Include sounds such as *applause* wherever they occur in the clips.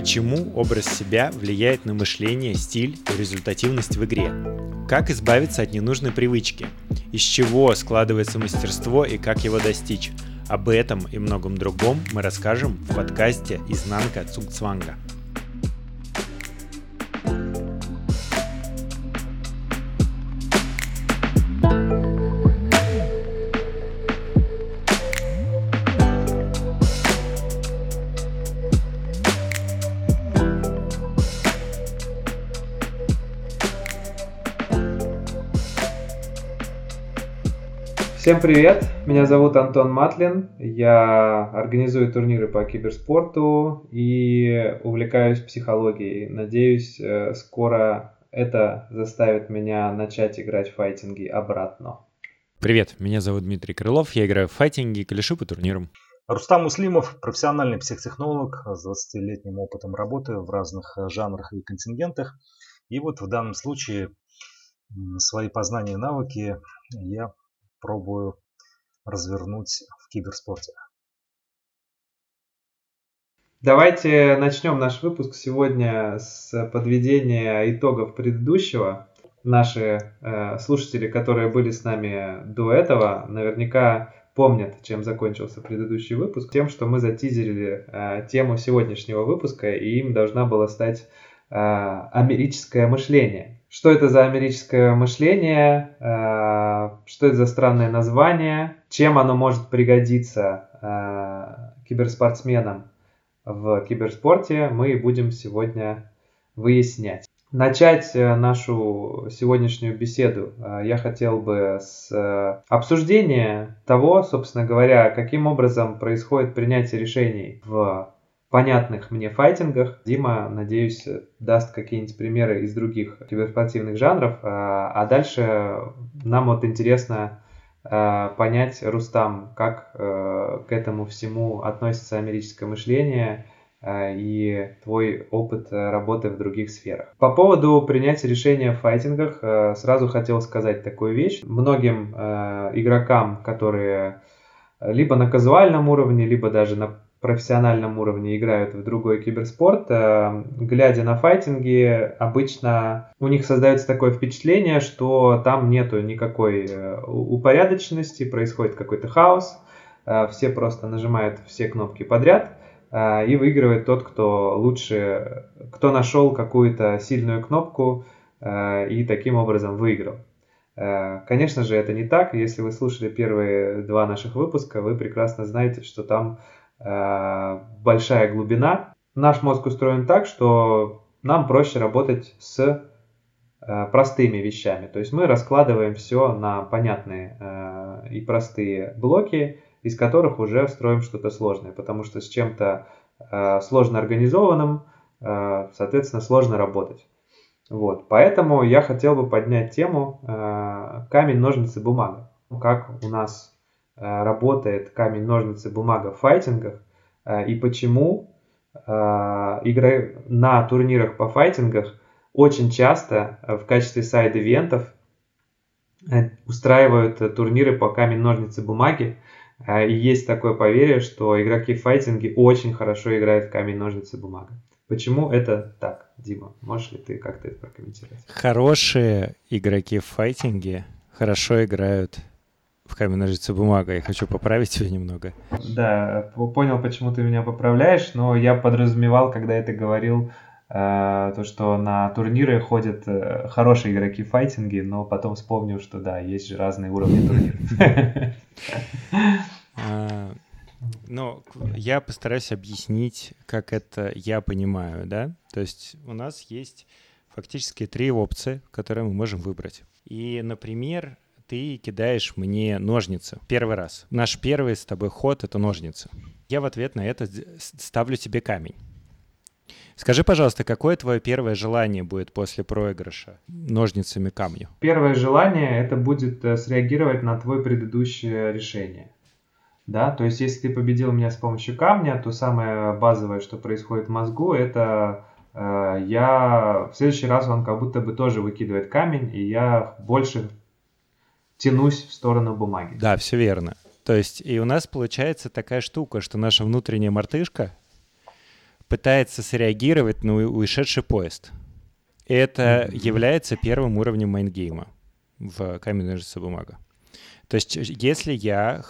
Почему образ себя влияет на мышление, стиль и результативность в игре? Как избавиться от ненужной привычки? Из чего складывается мастерство и как его достичь? Об этом и многом другом мы расскажем в подкасте «Изнанка Цугцванга». Всем привет, меня зовут Антон Матлин, я организую турниры по киберспорту и увлекаюсь психологией. Надеюсь, э, скоро это заставит меня начать играть в файтинги обратно. Привет, меня зовут Дмитрий Крылов, я играю в файтинги и по турнирам. Рустам Муслимов, профессиональный психотехнолог с 20-летним опытом работы в разных жанрах и контингентах. И вот в данном случае свои познания и навыки я пробую развернуть в киберспорте. Давайте начнем наш выпуск сегодня с подведения итогов предыдущего. Наши э, слушатели, которые были с нами до этого, наверняка помнят, чем закончился предыдущий выпуск. Тем, что мы затизерили э, тему сегодняшнего выпуска, и им должна была стать америческое мышление. Что это за америческое мышление? Э, что это за странное название? Чем оно может пригодиться э, киберспортсменам в киберспорте? Мы будем сегодня выяснять. Начать э, нашу сегодняшнюю беседу я хотел бы с обсуждения того, собственно говоря, каким образом происходит принятие решений в понятных мне файтингах. Дима, надеюсь, даст какие-нибудь примеры из других киберспортивных жанров. А, а дальше нам вот интересно а, понять, Рустам, как а, к этому всему относится американское мышление и твой опыт работы в других сферах. По поводу принятия решения в файтингах сразу хотел сказать такую вещь. Многим игрокам, которые либо на казуальном уровне, либо даже на профессиональном уровне играют в другой киберспорт, э, глядя на файтинги, обычно у них создается такое впечатление, что там нету никакой э, упорядоченности, происходит какой-то хаос, э, все просто нажимают все кнопки подряд, и выигрывает тот, кто лучше, кто нашел какую-то сильную кнопку и таким образом выиграл. Конечно же, это не так. Если вы слушали первые два наших выпуска, вы прекрасно знаете, что там большая глубина. Наш мозг устроен так, что нам проще работать с э, простыми вещами. То есть мы раскладываем все на понятные э, и простые блоки, из которых уже строим что-то сложное, потому что с чем-то сложно организованным, соответственно, сложно работать. Вот. Поэтому я хотел бы поднять тему камень, ножницы, бумага. Как у нас Э, работает камень, ножницы, бумага в файтингах э, и почему э, игры на турнирах по файтингах очень часто в качестве сайд-ивентов устраивают турниры по камень, ножницы, бумаги. И есть такое поверье, что игроки в файтинге очень хорошо играют в камень, ножницы, бумага. Почему это так, Дима? Можешь ли ты как-то это прокомментировать? Хорошие игроки в файтинге хорошо играют в камень, ножницы, бумага. Я хочу поправить тебя немного. Да, понял, почему ты меня поправляешь, но я подразумевал, когда это говорил, э, то, что на турниры ходят э, хорошие игроки в файтинге, но потом вспомнил, что да, есть же разные уровни турниров. *laughs* А, ну, я постараюсь объяснить, как это я понимаю, да? То есть у нас есть фактически три опции, которые мы можем выбрать. И, например, ты кидаешь мне ножницы первый раз. Наш первый с тобой ход — это ножницы. Я в ответ на это ставлю тебе камень. Скажи, пожалуйста, какое твое первое желание будет после проигрыша ножницами камню? Первое желание это будет э, среагировать на твое предыдущее решение. Да, то есть если ты победил меня с помощью камня, то самое базовое, что происходит в мозгу, это э, я в следующий раз он как будто бы тоже выкидывает камень, и я больше тянусь в сторону бумаги. Да, все верно. То есть и у нас получается такая штука, что наша внутренняя мартышка пытается среагировать на ушедший поезд. Это mm-hmm. является первым уровнем майнгейма в камень, ножницы, бумага. То есть если я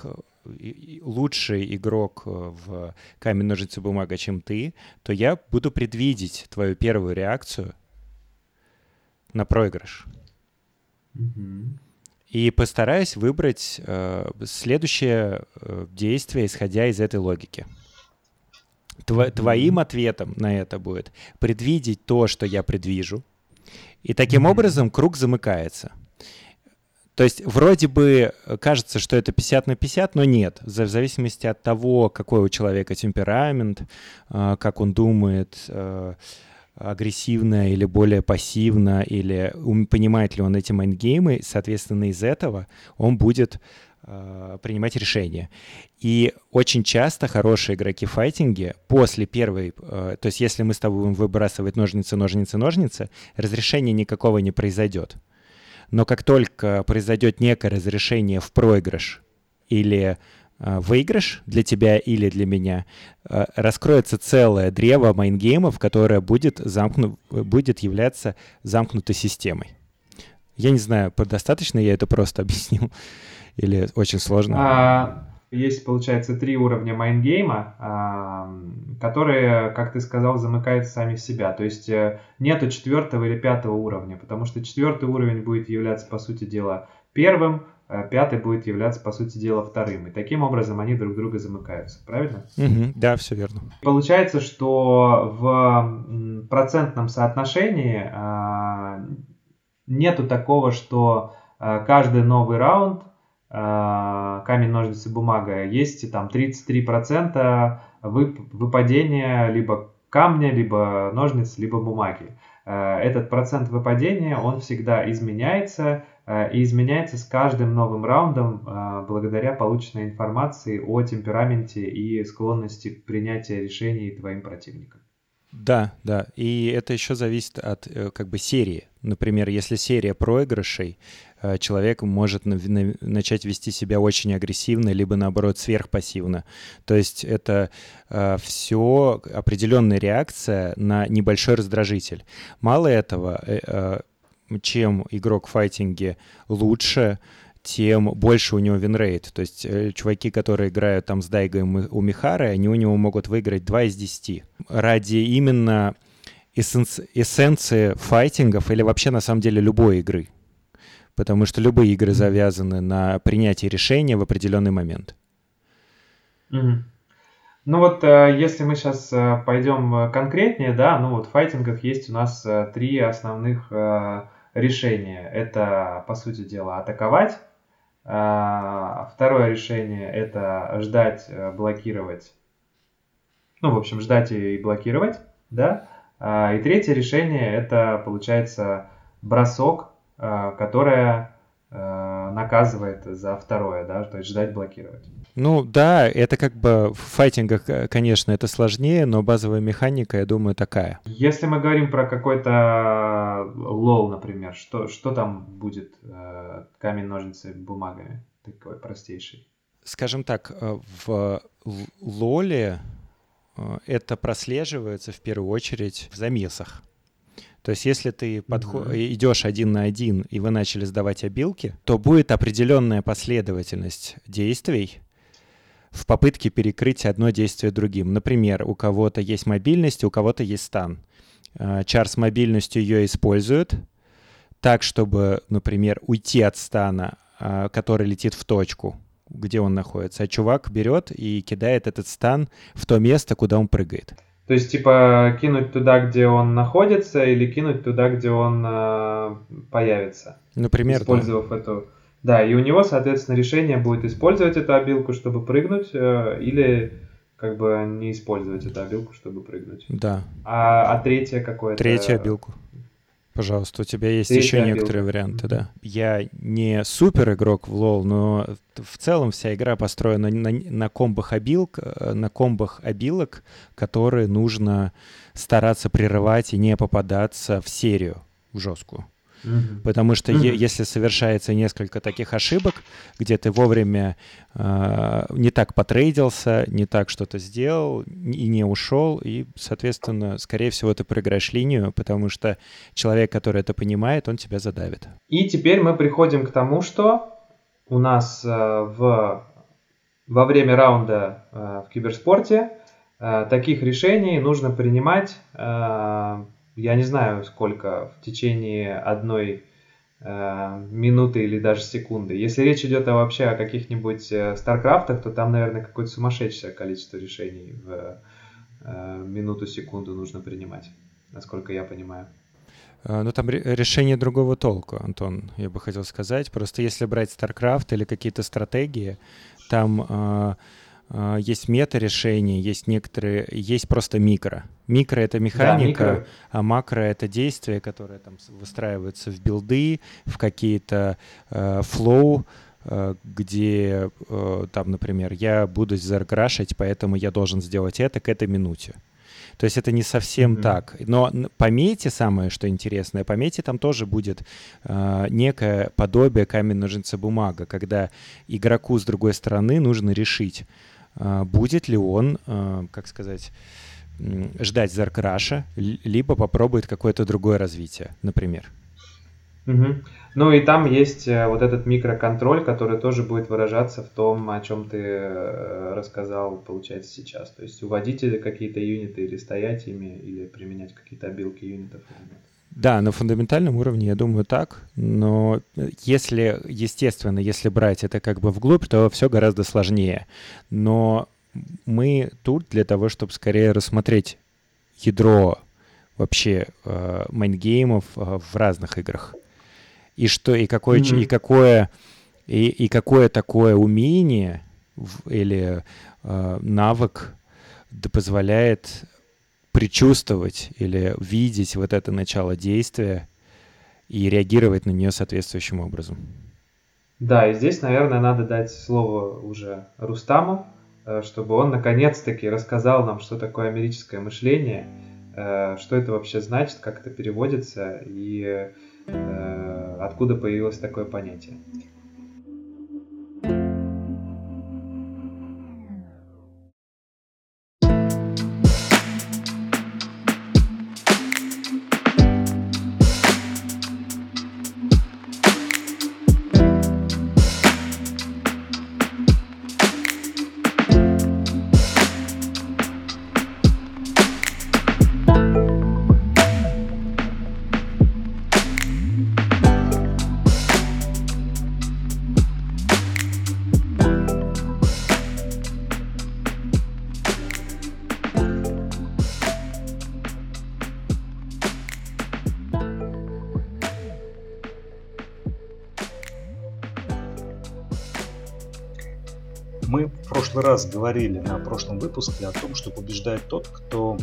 лучший игрок э, в камень, ножницы, бумага, чем ты, то я буду предвидеть твою первую реакцию на проигрыш. Mm-hmm. И постараюсь выбрать э, следующее э, действие, исходя из этой логики. Тво, твоим ответом на это будет предвидеть то, что я предвижу. И таким mm-hmm. образом круг замыкается. То есть вроде бы кажется, что это 50 на 50, но нет. В зависимости от того, какой у человека темперамент, э, как он думает, э, агрессивно или более пассивно, или понимает ли он эти майндгеймы, соответственно, из этого он будет э, принимать решения. И очень часто хорошие игроки в файтинге после первой... Э, то есть если мы с тобой будем выбрасывать ножницы, ножницы, ножницы, разрешения никакого не произойдет. Но как только произойдет некое разрешение в проигрыш или выигрыш для тебя или для меня, э, раскроется целое древо mind game ов, которое будет, замкну... будет являться замкнутой системой. Я не знаю, достаточно я это просто *laughs* объяснил или очень сложно? А, есть, получается, три уровня mind game а, которые, как ты сказал, замыкаются сами в себя. То есть э, нету четвертого или пятого уровня, потому что четвертый уровень будет являться, по сути дела, первым, а пятый будет являться, по сути дела, вторым. И таким образом они друг друга замыкаются. Правильно? Угу, да, все верно. Получается, что в процентном соотношении а, нету такого, что а, каждый новый раунд Э, камень, ножницы, бумага, есть там 33% выпадения либо камня, либо ножниц, либо бумаги. Э, этот процент выпадения, он всегда изменяется, э, и изменяется с каждым новым раундом благодаря полученной информации о темпераменте и склонности к принятию решений твоим противникам. Да, да. И это еще зависит от как бы серии. Например, если серия проигрышей, Э, человек может начать вести себя очень агрессивно, либо наоборот сверхпассивно. То есть это э, все определенная реакция на небольшой раздражитель. Мало этого, э, чем игрок в файтинге лучше, тем больше у него win rate. То есть чуваки, которые играют там с Дайго Умехарой, они у него могут выиграть 2 из 10. Ради именно эссенции файтингов или вообще на самом деле любой игры потому что любые игры завязаны на принятии решения в определенный момент. Mm-hmm. Ну вот, э, если мы сейчас э, пойдем конкретнее, да, ну вот в файтингах есть у нас э, три основных решения. Это, по сути дела, атаковать. Второе решение это ждать, блокировать. Ну, в общем, ждать и блокировать, да. И третье решение это, получается, бросок Э, которая э, наказывает за второе, да, то есть ждать блокировать. Ну да, это как бы в файтингах, э, конечно, это сложнее, но базовая механика, я думаю, такая. Если мы говорим про какой-то лол, например, что, что там будет камень, ножницы, бумагами, такой простейший? Скажем так, в лоле это прослеживается в первую очередь в замесах. То есть если ты подход... mm-hmm. идешь один на один, и вы начали сдавать обилки, то будет определенная последовательность действий в попытке перекрыть одно действие другим. Например, у кого-то есть мобильность, у кого-то есть стан. А, чар с мобильностью ее используют так, чтобы, например, уйти от стана, а, который летит в точку, где он находится. А чувак берет и кидает этот стан в то место, куда он прыгает. То есть, типа, кинуть туда, где он находится, или кинуть туда, где он э, появится. Например, Использовав да. эту... Да, и у него, соответственно, решение будет использовать эту обилку, чтобы прыгнуть, э, или как бы не использовать эту обилку, чтобы прыгнуть. Да. А, а третье какое-то... Третью обилку. Пожалуйста, у тебя есть Третья еще некоторые варианты, да. Я не супер игрок в лол, но в целом вся игра построена на, на комбах обилок, э, на комбах обилок, которые нужно стараться прерывать и не попадаться в серию в жесткую. Угу. Потому что угу. если совершается несколько таких ошибок, где ты вовремя э, не так потрейдился, не так что-то сделал и не ушел, и, соответственно, скорее всего, ты проиграешь линию, потому что человек, который это понимает, он тебя задавит. И теперь мы приходим к тому, что у нас э, в, во время раунда э, в киберспорте э, таких решений нужно принимать э, я не знаю сколько, в течение одной э, минуты или даже секунды. Если речь идет о, вообще о каких-нибудь э, Старкрафтах, то там, наверное, какое-то сумасшедшее количество решений в э, минуту-секунду нужно принимать, насколько я понимаю. Э, ну, там решение другого толка, Антон, я бы хотел сказать. Просто если брать StarCraft или какие-то стратегии, там э, есть мета-решения, есть некоторые, есть просто микро. Микро — это механика, да, микро. а макро — это действия, которые там выстраиваются в билды, в какие-то э, флоу, э, где э, там, например, я буду заркрашить, поэтому я должен сделать это к этой минуте. То есть это не совсем mm-hmm. так. Но по мете самое, что интересное, по мете там тоже будет э, некое подобие камень-ножницы-бумага, когда игроку с другой стороны нужно решить, а, будет ли он, а, как сказать, ждать Заркраша, либо попробует какое-то другое развитие, например. Угу. Ну и там есть э, вот этот микроконтроль, который тоже будет выражаться в том, о чем ты э, рассказал, получается, сейчас. То есть уводить какие-то юниты или стоять ими, или применять какие-то обилки юнитов. Да, на фундаментальном уровне, я думаю, так. Но если, естественно, если брать это как бы вглубь, то все гораздо сложнее. Но мы тут для того, чтобы скорее рассмотреть ядро вообще э, майнгеймов э, в разных играх. И что, и какое, mm-hmm. и какое, и, и какое такое умение или э, навык позволяет предчувствовать или видеть вот это начало действия и реагировать на нее соответствующим образом. Да, и здесь, наверное, надо дать слово уже Рустаму, э, чтобы он наконец-таки рассказал нам, что такое американское мышление, э, что это вообще значит, как это переводится и э, откуда появилось такое понятие. Говорили на прошлом выпуске о том, что побеждает тот, кто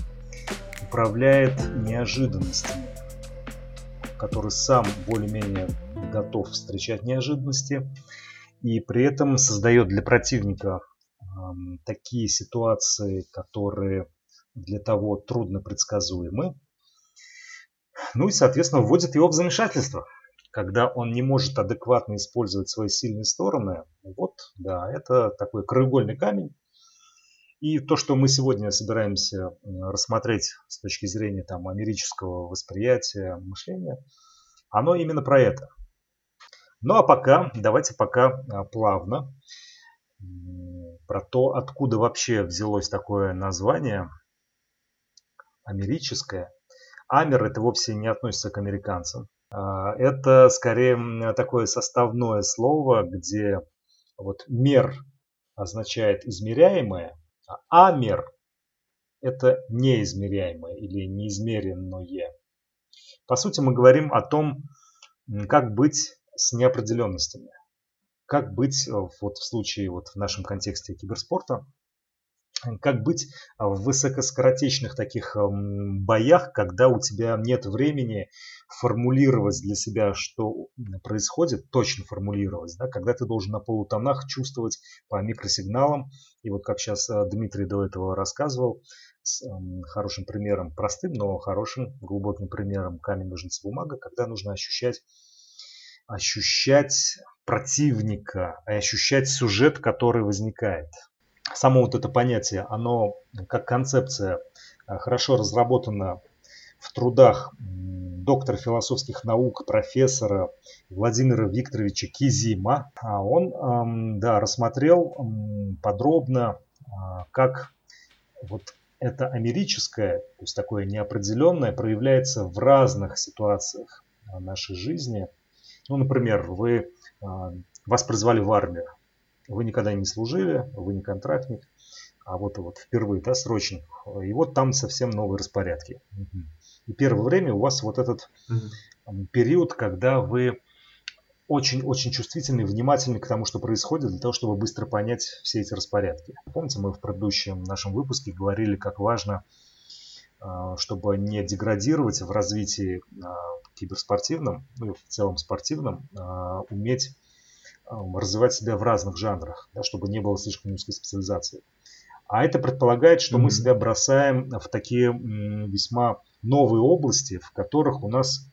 управляет неожиданностями, который сам более-менее готов встречать неожиданности и при этом создает для противника э, такие ситуации, которые для того трудно предсказуемы. Ну и, соответственно, вводит его в замешательство когда он не может адекватно использовать свои сильные стороны, вот, да, это такой краеугольный камень. И то, что мы сегодня собираемся рассмотреть с точки зрения там, амерического восприятия, мышления, оно именно про это. Ну а пока, давайте пока а, плавно про то, откуда вообще взялось такое название америческое. Амер это вовсе не относится к американцам. А, это скорее такое составное слово, где вот мер означает измеряемое, амер это неизмеряемое или неизмеренное. По сути, мы говорим о том, как быть с неопределенностями. Как быть вот в случае, вот в нашем контексте киберспорта, как быть в высокоскоротечных таких боях, когда у тебя нет времени формулировать для себя, что происходит, точно формулировать, да, когда ты должен на полутонах чувствовать по микросигналам. И вот как сейчас э, Дмитрий до этого рассказывал, хорошим примером, простым, но хорошим, глубоким примером камень, ножницы, бумага, когда нужно ощущать, ощущать противника, ощущать сюжет, который возникает. Само вот это понятие, оно как концепция а, хорошо разработано в трудах доктора философских наук, профессора Владимира Викторовича Кизима. А он да, рассмотрел подробно, а, как вот это америческое, то есть такое неопределенное, проявляется в разных ситуациях нашей жизни. Ну, например, вы, вас призвали в армию, вы никогда не служили, вы не контрактник, а вот, вот впервые, да, срочник. И вот там совсем новые распорядки. И первое время у вас вот этот период, когда вы очень-очень чувствительны и внимательны к тому, что происходит, для того, чтобы быстро понять все эти распорядки. Помните, мы в предыдущем нашем выпуске говорили, как важно, а, чтобы не деградировать в развитии а, киберспортивном, ну и в целом спортивном, а, уметь развивать себя в разных жанрах, да, чтобы не было слишком узкой специализации. А это предполагает, что mm-hmm. мы себя бросаем в такие весьма новые области, в которых у нас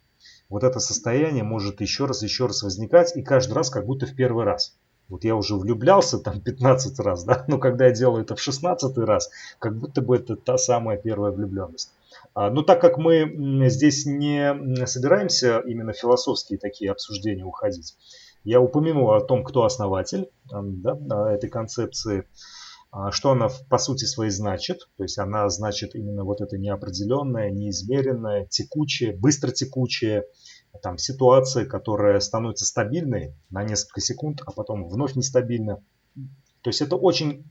вот это состояние может еще раз, еще раз возникать, и каждый раз как будто в первый раз. Вот я уже влюблялся там 15 раз, да, но когда я делаю это в 16 раз, как будто бы это та самая первая влюбленность. А, но так как мы здесь не собираемся именно философские такие обсуждения уходить, я упомянул о том, кто основатель да, этой концепции, а, что она по сути своей значит. То есть она значит именно вот это неопределенное, неизмеренное, текучее, быстро текучее, там, ситуация, которая становится стабильной на несколько секунд, а потом вновь нестабильна. То есть это очень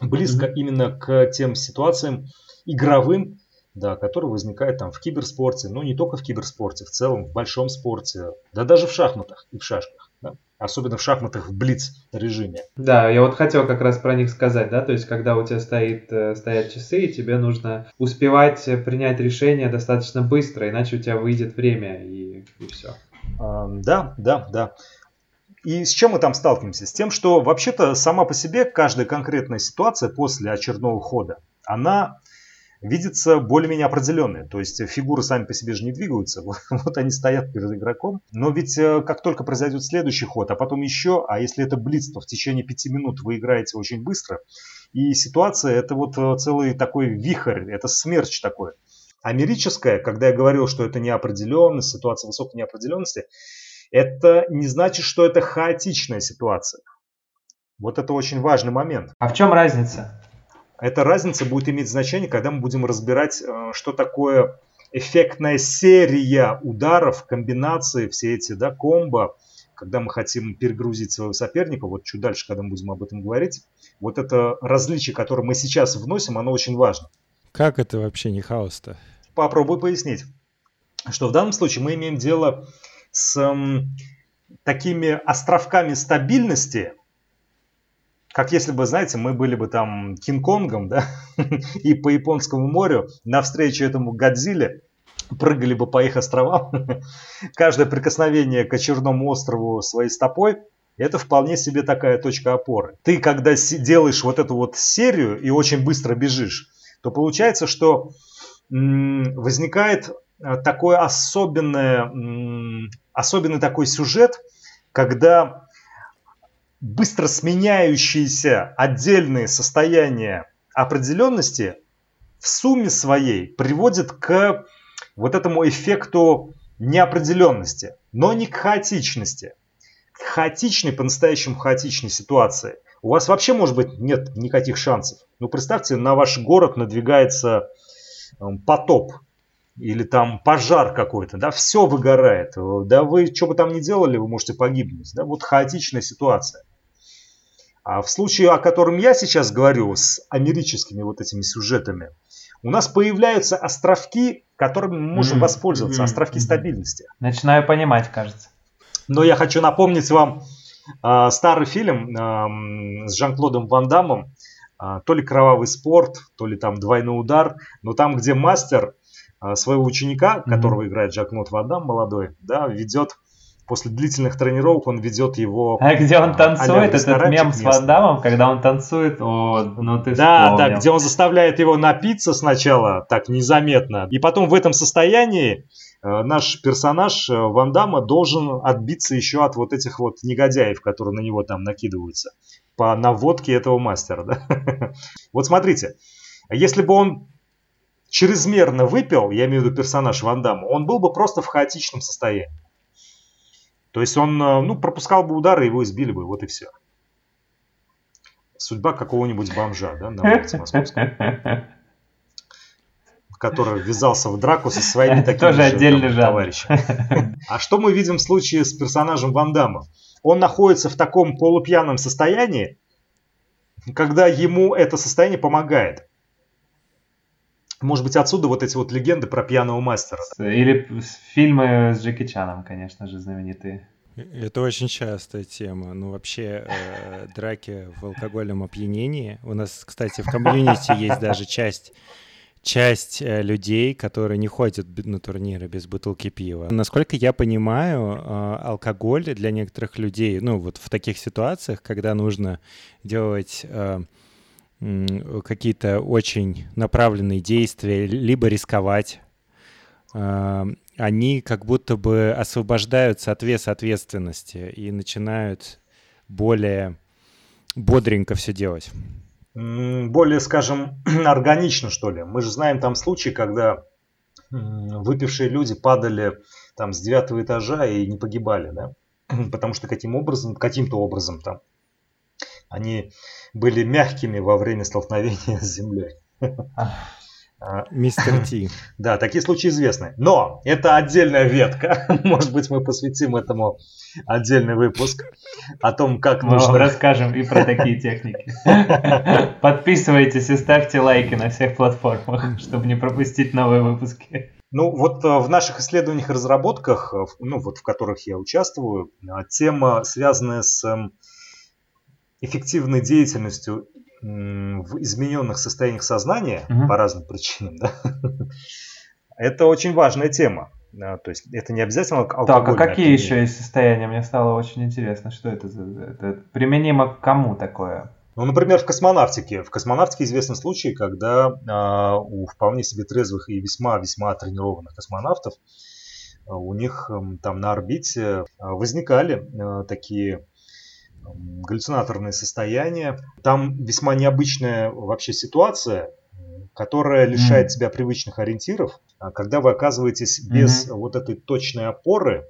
близко mm-hmm. именно к тем ситуациям игровым, да, которые возникают там в киберспорте, но не только в киберспорте, в целом в большом спорте, да даже в шахматах и в шашках особенно в шахматах в блиц режиме. Да, я вот хотел как раз про них сказать, да, то есть когда у тебя стоит, э, стоят часы, и тебе нужно успевать принять решение достаточно быстро, иначе у тебя выйдет время и, и все. А, да, да, да. И с чем мы там сталкиваемся? С тем, что вообще-то сама по себе каждая конкретная ситуация после очередного хода, она видится более-менее определенные. То есть фигуры сами по себе же не двигаются, *laughs* вот они стоят перед игроком. Но ведь э, как только произойдет следующий ход, а потом еще, а если это блиц, то в течение пяти минут вы играете очень быстро. И ситуация это вот э, целый такой вихрь, это смерч такой. Америческая, когда я говорил, что это неопределенность, ситуация высокой неопределенности, это не значит, что это хаотичная ситуация. Вот это очень важный момент. А в чем разница? Эта разница будет иметь значение, когда мы будем разбирать, э, что такое эффектная серия ударов, комбинации, все эти да, комбо, когда мы хотим перегрузить своего соперника, вот чуть дальше, когда мы будем об этом говорить, вот это различие, которое мы сейчас вносим, оно очень важно. Как это вообще не хаос-то? Попробую пояснить, что в данном случае мы имеем дело с м, такими островками стабильности, как если бы, знаете, мы были бы там Кинг-Конгом, да, *laughs* и по Японскому морю навстречу этому Годзилле прыгали бы по их островам. *laughs* Каждое прикосновение к очередному острову своей стопой это вполне себе такая точка опоры. Ты, когда делаешь вот эту вот серию и очень быстро бежишь, то получается, что возникает э, такой особенное, особенный такой сюжет, когда быстро сменяющиеся отдельные состояния определенности в сумме своей приводят к вот этому эффекту неопределенности, но не к хаотичности. К хаотичной, по-настоящему хаотичной ситуации. У вас вообще, может быть, нет никаких шансов. Ну, представьте, на ваш город надвигается эм, потоп или там пожар какой-то, да, все выгорает. Да вы, что бы там ни делали, вы можете погибнуть. Да, вот хаотичная ситуация. А в случае, о котором я сейчас говорю, с америческими вот этими сюжетами, у нас появляются островки, которыми мы можем mm-hmm. воспользоваться, mm-hmm. островки стабильности. Начинаю понимать, кажется. Но я хочу напомнить вам э, старый фильм э, с Жан-Клодом Ван Дамом, э, то ли «Кровавый спорт», то ли там «Двойной удар», но там, где мастер э, своего ученика, mm-hmm. которого играет Жан-Клод Ван Дам, молодой, да, ведет после длительных тренировок он ведет его... А где он танцует, этот мем с Ван Дамом, когда он танцует, о, ну ты Да, вспомнил. да, где он заставляет его напиться сначала, так незаметно, и потом в этом состоянии э, наш персонаж э, Ван Дамма должен отбиться еще от вот этих вот негодяев, которые на него там накидываются по наводке этого мастера. Да? *laughs* вот смотрите, если бы он чрезмерно выпил, я имею в виду персонаж Ван Дамма, он был бы просто в хаотичном состоянии. То есть он э, ну, пропускал бы удары, его избили бы, вот и все. Судьба какого-нибудь бомжа, да, на улице Московской. Который ввязался в драку со своими *laughs* такими Тоже же отдельный там, товарищами. А что мы видим в случае с персонажем Ван Дамма? Он находится в таком полупьяном состоянии, когда ему это состояние помогает. Может быть, отсюда вот эти вот легенды про пьяного мастера. Или фильмы с Джеки Чаном, конечно же, знаменитые. Это очень частая тема. Ну, вообще, э, драки в алкогольном опьянении. У нас, кстати, в комьюнити *laughs* есть даже часть часть э, людей, которые не ходят на турниры без бутылки пива. Насколько я понимаю, э, алкоголь для некоторых людей, ну вот в таких ситуациях, когда нужно делать э, какие-то очень направленные действия, либо рисковать, а, они как будто бы освобождаются от веса ответственности и начинают более бодренько все делать. Более, скажем, *clears throat* органично, что ли. Мы же знаем там случаи, когда выпившие люди падали там с девятого этажа и не погибали, да? *clears throat* Потому что каким образом, каким-то образом там они были мягкими во время столкновения *laughs* с землей. Мистер Ти. *laughs* Да, такие случаи известны. Но это отдельная ветка. *laughs* Может быть, мы посвятим этому отдельный выпуск о том, как мы нужно... расскажем и про такие техники. Подписывайтесь и ставьте лайки на всех платформах, чтобы не пропустить новые выпуски. Ну, вот э, в наших исследованиях и разработках, э, ну, вот в которых я участвую, э, тема, связанная с эм, эффективной деятельностью в измененных состояниях сознания угу. по разным причинам, да, *laughs* это очень важная тема. То есть это не обязательно алкоголь. Так, а какие еще есть состояния? Мне стало очень интересно, что это за... Это применимо к кому такое? Ну, например, в космонавтике. В космонавтике известны случаи, когда э, у вполне себе трезвых и весьма-весьма тренированных космонавтов э, у них э, там на орбите возникали э, такие галлюцинаторные состояния. Там весьма необычная вообще ситуация, которая лишает mm. тебя привычных ориентиров. А когда вы оказываетесь без mm-hmm. вот этой точной опоры,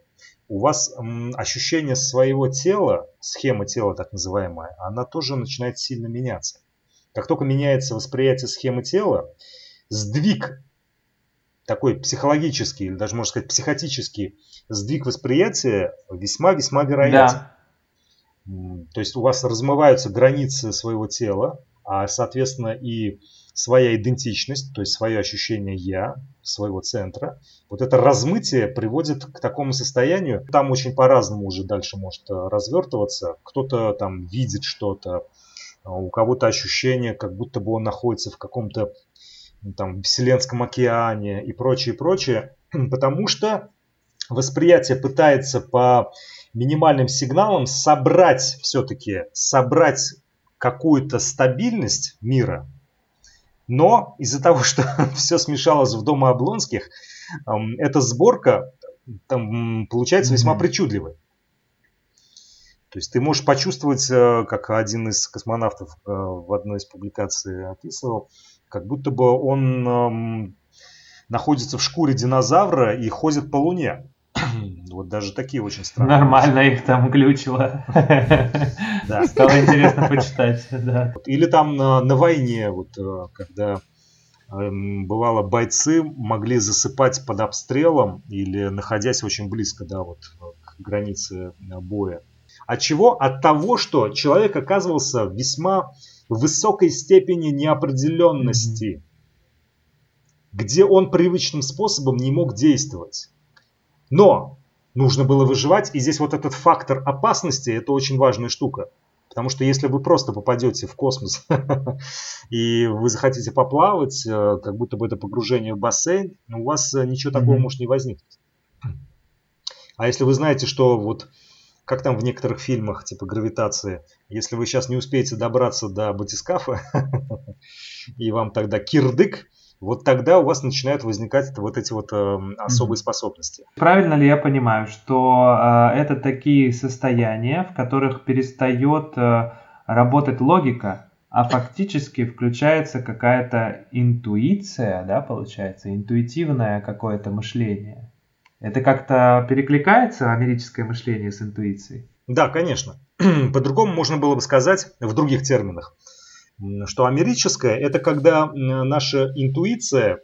у вас ощущение своего тела, схема тела так называемая, она тоже начинает сильно меняться. Как только меняется восприятие схемы тела, сдвиг такой психологический, или даже можно сказать психотический сдвиг восприятия весьма-весьма вероятен. Да. То есть у вас размываются границы своего тела, а соответственно и своя идентичность, то есть свое ощущение я, своего центра. Вот это размытие приводит к такому состоянию. Там очень по-разному уже дальше может э, развертываться. Кто-то там видит что-то, а у кого-то ощущение, как будто бы он находится в каком-то там Вселенском океане и прочее, прочее. *clears throat* Потому что восприятие пытается по минимальным сигналом собрать все-таки, собрать какую-то стабильность мира. Но из-за того, что *laughs* все смешалось в дома Облонских, эта сборка там, получается весьма причудливой. То есть ты можешь почувствовать, э, как один из космонавтов э, в одной из публикаций описывал, как будто бы он находится в шкуре динозавра и ходит по Луне. Вот даже такие очень странные. Нормально их там глючило. *laughs* Да. Стало интересно почитать. Да. Или там на, на войне, вот э, когда эм, бывало бойцы могли засыпать под обстрелом или находясь очень близко, да, вот к границе э, боя. От чего? От того, что человек оказывался в весьма высокой степени неопределенности, mm-hmm. где он привычным способом не мог действовать. Но нужно было выживать, и здесь вот этот фактор опасности, это очень важная штука. Потому что если вы просто попадете в космос *laughs* и вы захотите поплавать, э, как будто бы это погружение в бассейн, у вас э, ничего такого может не возникнуть. А если вы знаете, что вот как там в некоторых фильмах, типа гравитации, если вы сейчас не успеете добраться до батискафа, *laughs* и вам тогда кирдык, вот тогда у вас начинают возникать вот эти вот э, особые mm-hmm. способности. Правильно ли я понимаю, что э, это такие состояния, в которых перестает э, работать логика, а фактически включается какая-то интуиция, да, получается, интуитивное какое-то мышление? Это как-то перекликается америческое мышление с интуицией? Да, конечно. *clears throat* По-другому можно было бы сказать в других терминах, что америческое это когда наша интуиция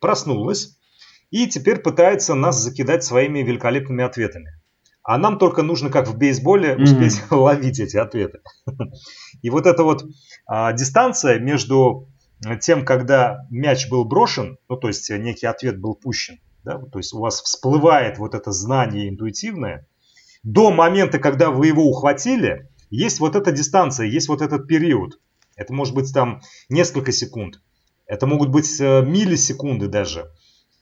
проснулась и теперь пытается нас закидать своими великолепными ответами. А нам только нужно, как в бейсболе, успеть mm-hmm. *laughs* ловить эти ответы. *laughs* И вот эта вот а, дистанция между тем, когда мяч был брошен, ну то есть некий ответ был пущен, да, то есть у вас всплывает вот это знание интуитивное, до момента, когда вы его ухватили, есть вот эта дистанция, есть вот этот период. Это может быть там несколько секунд, это могут быть э, миллисекунды даже.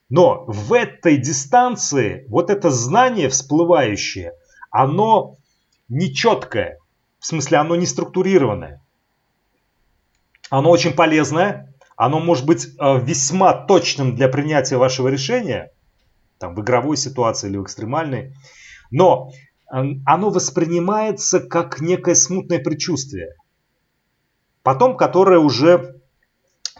Но в этой дистанции вот это знание всплывающее, оно нечеткое, в смысле оно не структурированное. Оно очень полезное, оно может быть э, весьма точным для принятия вашего решения, там, в игровой ситуации или в экстремальной, но э, оно воспринимается как некое смутное предчувствие. Потом, которое уже,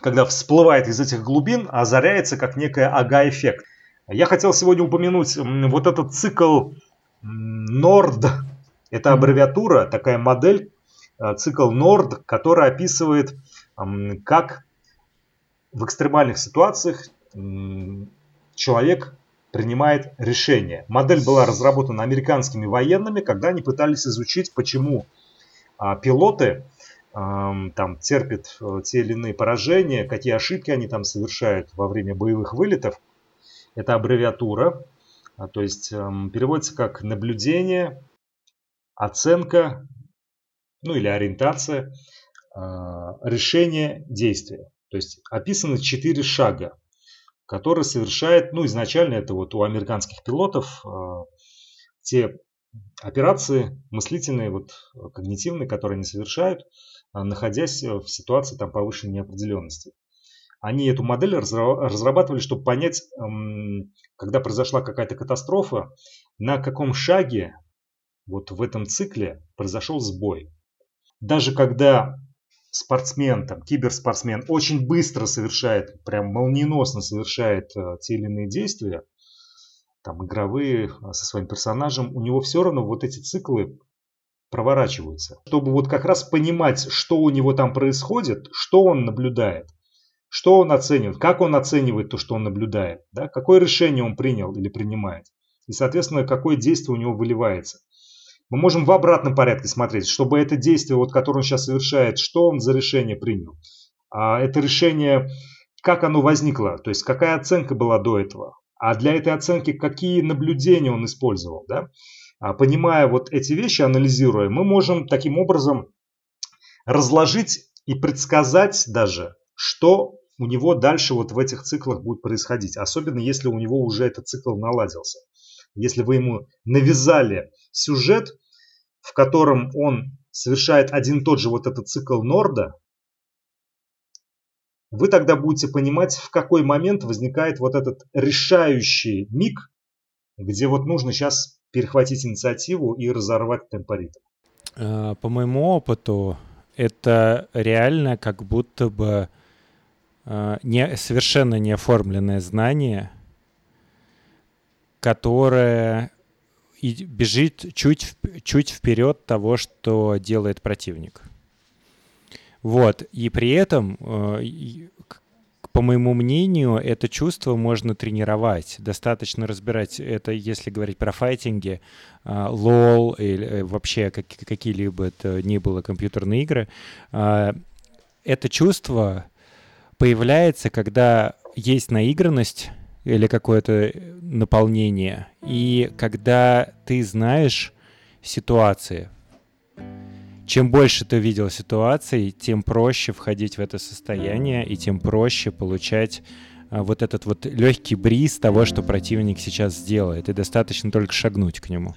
когда всплывает из этих глубин, озаряется как некое ага-эффект. Я хотел сегодня упомянуть вот этот цикл NORD. Это аббревиатура, такая модель, э, цикл NORD, который описывает, как в экстремальных ситуациях человек принимает решение. Модель была разработана американскими военными, когда они пытались изучить, почему а, пилоты там терпят э, те или иные поражения, какие ошибки они там совершают во время боевых вылетов. Это аббревиатура, а, то есть переводится как наблюдение, оценка, ну или ориентация, а, решение действия. То есть описаны четыре шага, которые совершает, ну изначально это вот у американских пилотов э, те операции мыслительные, вот когнитивные, которые они совершают, э, находясь в ситуации там повышенной неопределенности. Они эту модель разрабатывали, чтобы понять, эм, когда произошла какая-то катастрофа, на каком шаге вот в этом цикле произошел сбой. Даже когда спортсмен, там, киберспортсмен очень быстро совершает, прям молниеносно совершает э, те или иные действия, там, игровые, э, со своим персонажем, у него все равно вот эти циклы проворачиваются. Чтобы вот как раз понимать, что у него там происходит, что он наблюдает, что он оценивает, как он оценивает то, что он наблюдает, да, какое решение он принял или принимает. И, соответственно, какое действие у него выливается. Мы можем в обратном порядке смотреть, чтобы это действие, вот, которое он сейчас совершает, что он за решение принял. А это решение, как оно возникло, то есть какая оценка была до этого. А для этой оценки какие наблюдения он использовал. Да? А понимая вот эти вещи, анализируя, мы можем таким образом разложить и предсказать даже, что у него дальше вот в этих циклах будет происходить. Особенно если у него уже этот цикл наладился. Если вы ему навязали сюжет, в котором он совершает один и тот же вот этот цикл Норда, вы тогда будете понимать, в какой момент возникает вот этот решающий миг, где вот нужно сейчас перехватить инициативу и разорвать темпоритм. А, по моему опыту, это реально как будто бы а, не, совершенно неоформленное знание, которое и бежит чуть, чуть вперед того, что делает противник. Вот. И при этом, э, по моему мнению, это чувство можно тренировать. Достаточно разбирать это, если говорить про файтинги, лол э, или э, вообще какие-либо это ни было компьютерные игры. Это чувство появляется, когда есть наигранность, или какое-то наполнение. И когда ты знаешь ситуации, чем больше ты видел ситуаций, тем проще входить в это состояние и тем проще получать а, вот этот вот легкий бриз того, что противник сейчас сделает, и достаточно только шагнуть к нему.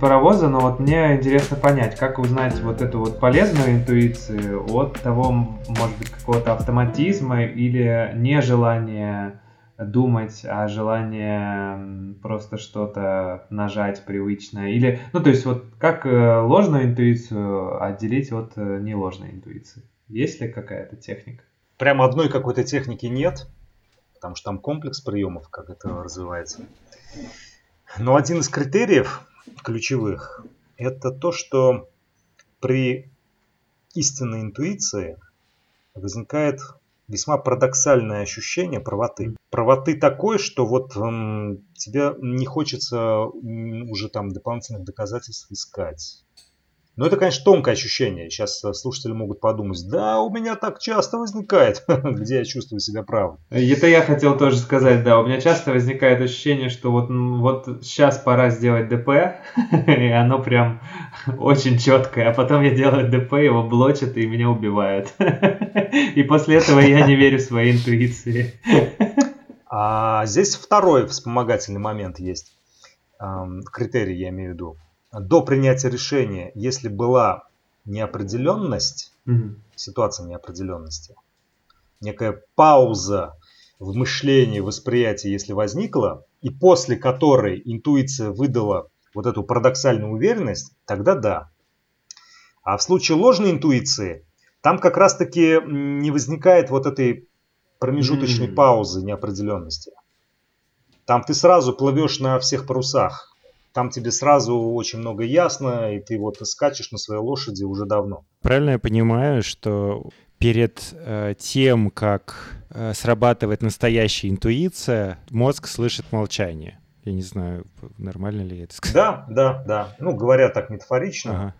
Паровоза, но вот мне интересно понять, как узнать вот эту вот полезную интуицию от того, может быть, какого-то автоматизма или нежелания думать, а желание просто что-то нажать привычное. Или, ну, то есть вот как э, ложную интуицию отделить от э, неложной интуиции? Есть ли какая-то техника? Прямо одной какой-то техники нет, потому что там комплекс приемов, как это развивается. Но один из критериев ключевых – это то, что при истинной интуиции возникает весьма парадоксальное ощущение правоты. Правоты такой, что вот эм, тебе не хочется уже там дополнительных доказательств искать. Но это, конечно, тонкое ощущение. Сейчас э, слушатели могут подумать, да, у меня так часто возникает, *laughs* где я чувствую себя правым. Это я хотел тоже сказать, да, у меня часто возникает ощущение, что вот, вот сейчас пора сделать ДП, *laughs* и оно прям очень четкое, а потом я делаю ДП, его блочат и меня убивают. *laughs* И после этого я не верю своей интуиции. А здесь второй вспомогательный момент есть. Критерий я имею в виду до принятия решения, если была неопределенность, mm ситуация неопределенности, некая пауза в мышлении, восприятии, если возникла, и после которой интуиция выдала вот эту парадоксальную уверенность, тогда да. А в случае ложной интуиции, там как раз-таки не возникает вот этой промежуточной mm паузы неопределенности. Там ты сразу плывешь на всех парусах там тебе сразу очень много ясно, и ты вот скачешь на своей лошади уже давно. Правильно я понимаю, что перед э, тем, как э, срабатывает настоящая интуиция, мозг слышит молчание. Я не знаю, нормально ли это сказать. Да, да, да. Ну, говоря так метафорично, ага.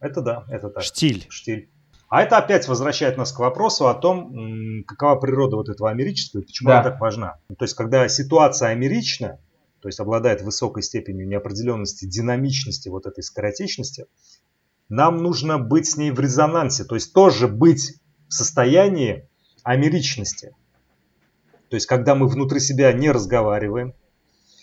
это да, это так. Штиль. Штиль. А это опять возвращает нас к вопросу о том, какова природа вот этого амерического и почему да. она так важна. То есть, когда ситуация амерична, то есть обладает высокой степенью неопределенности, динамичности, вот этой скоротечности, нам нужно быть с ней в резонансе, то есть тоже быть в состоянии америчности. То есть когда мы внутри себя не разговариваем,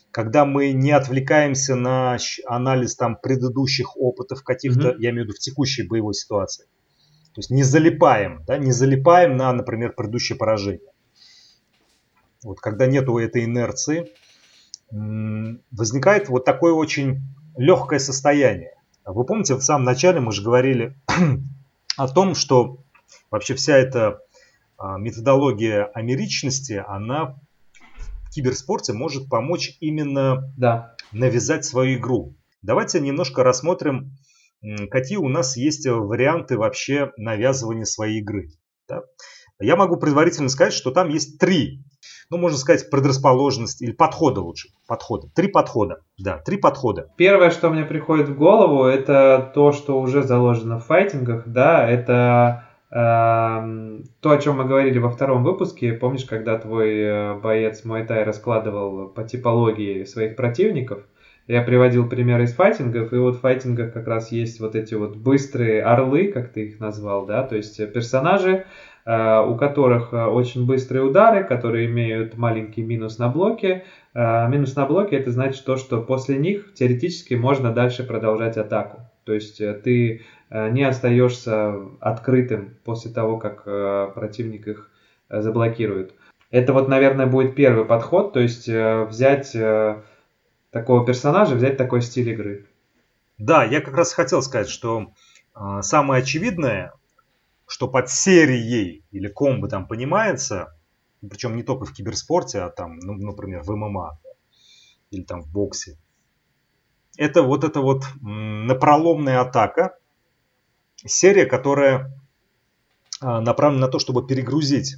когда мы не отвлекаемся на анализ там предыдущих опытов каких-то, mm-hmm. я имею в виду в текущей боевой ситуации. То есть не залипаем, да, не залипаем на, например, предыдущее поражение. Вот когда нету этой инерции, возникает вот такое очень легкое состояние. Вы помните, в самом начале мы же говорили *clears throat* о том, что вообще вся эта а, методология америчности, она в киберспорте может помочь именно да. навязать свою игру. Давайте немножко рассмотрим, какие у нас есть варианты вообще навязывания своей игры. Да? Я могу предварительно сказать, что там есть три ну, можно сказать, предрасположенность или подхода лучше. Подхода. Три подхода. Да, три подхода. Первое, что мне приходит в голову, это то, что уже заложено в файтингах, да, это э, то, о чем мы говорили во втором выпуске. Помнишь, когда твой э, боец Муайтай раскладывал по типологии своих противников? Я приводил примеры из файтингов, и вот в файтингах как раз есть вот эти вот быстрые орлы, как ты их назвал, да, то есть персонажи, у которых э, очень быстрые удары, которые имеют маленький минус на блоке. Э, минус на блоке это значит то, что после них теоретически можно дальше продолжать атаку. То есть ты не остаешься открытым после того, как противник их заблокирует. Это вот, наверное, будет первый подход, то есть взять такого персонажа, взять такой стиль игры. Да, я как раз хотел сказать, что самое очевидное что под серией или комбо там понимается, причем не только в киберспорте, а там, ну, например, в ММА или там в боксе. Это вот эта вот напроломная атака, серия, которая а, направлена на то, чтобы перегрузить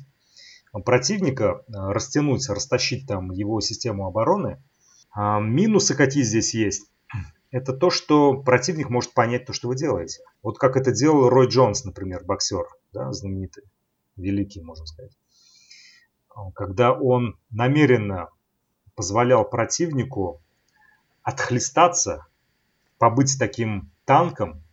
противника, а, растянуть, растащить там его систему обороны. А, минусы какие здесь есть? Это то, что противник может понять то, что вы делаете. Вот как это делал Рой Джонс, например, боксер, да, знаменитый, великий, можно сказать. Когда он намеренно позволял противнику отхлестаться, побыть таким танком,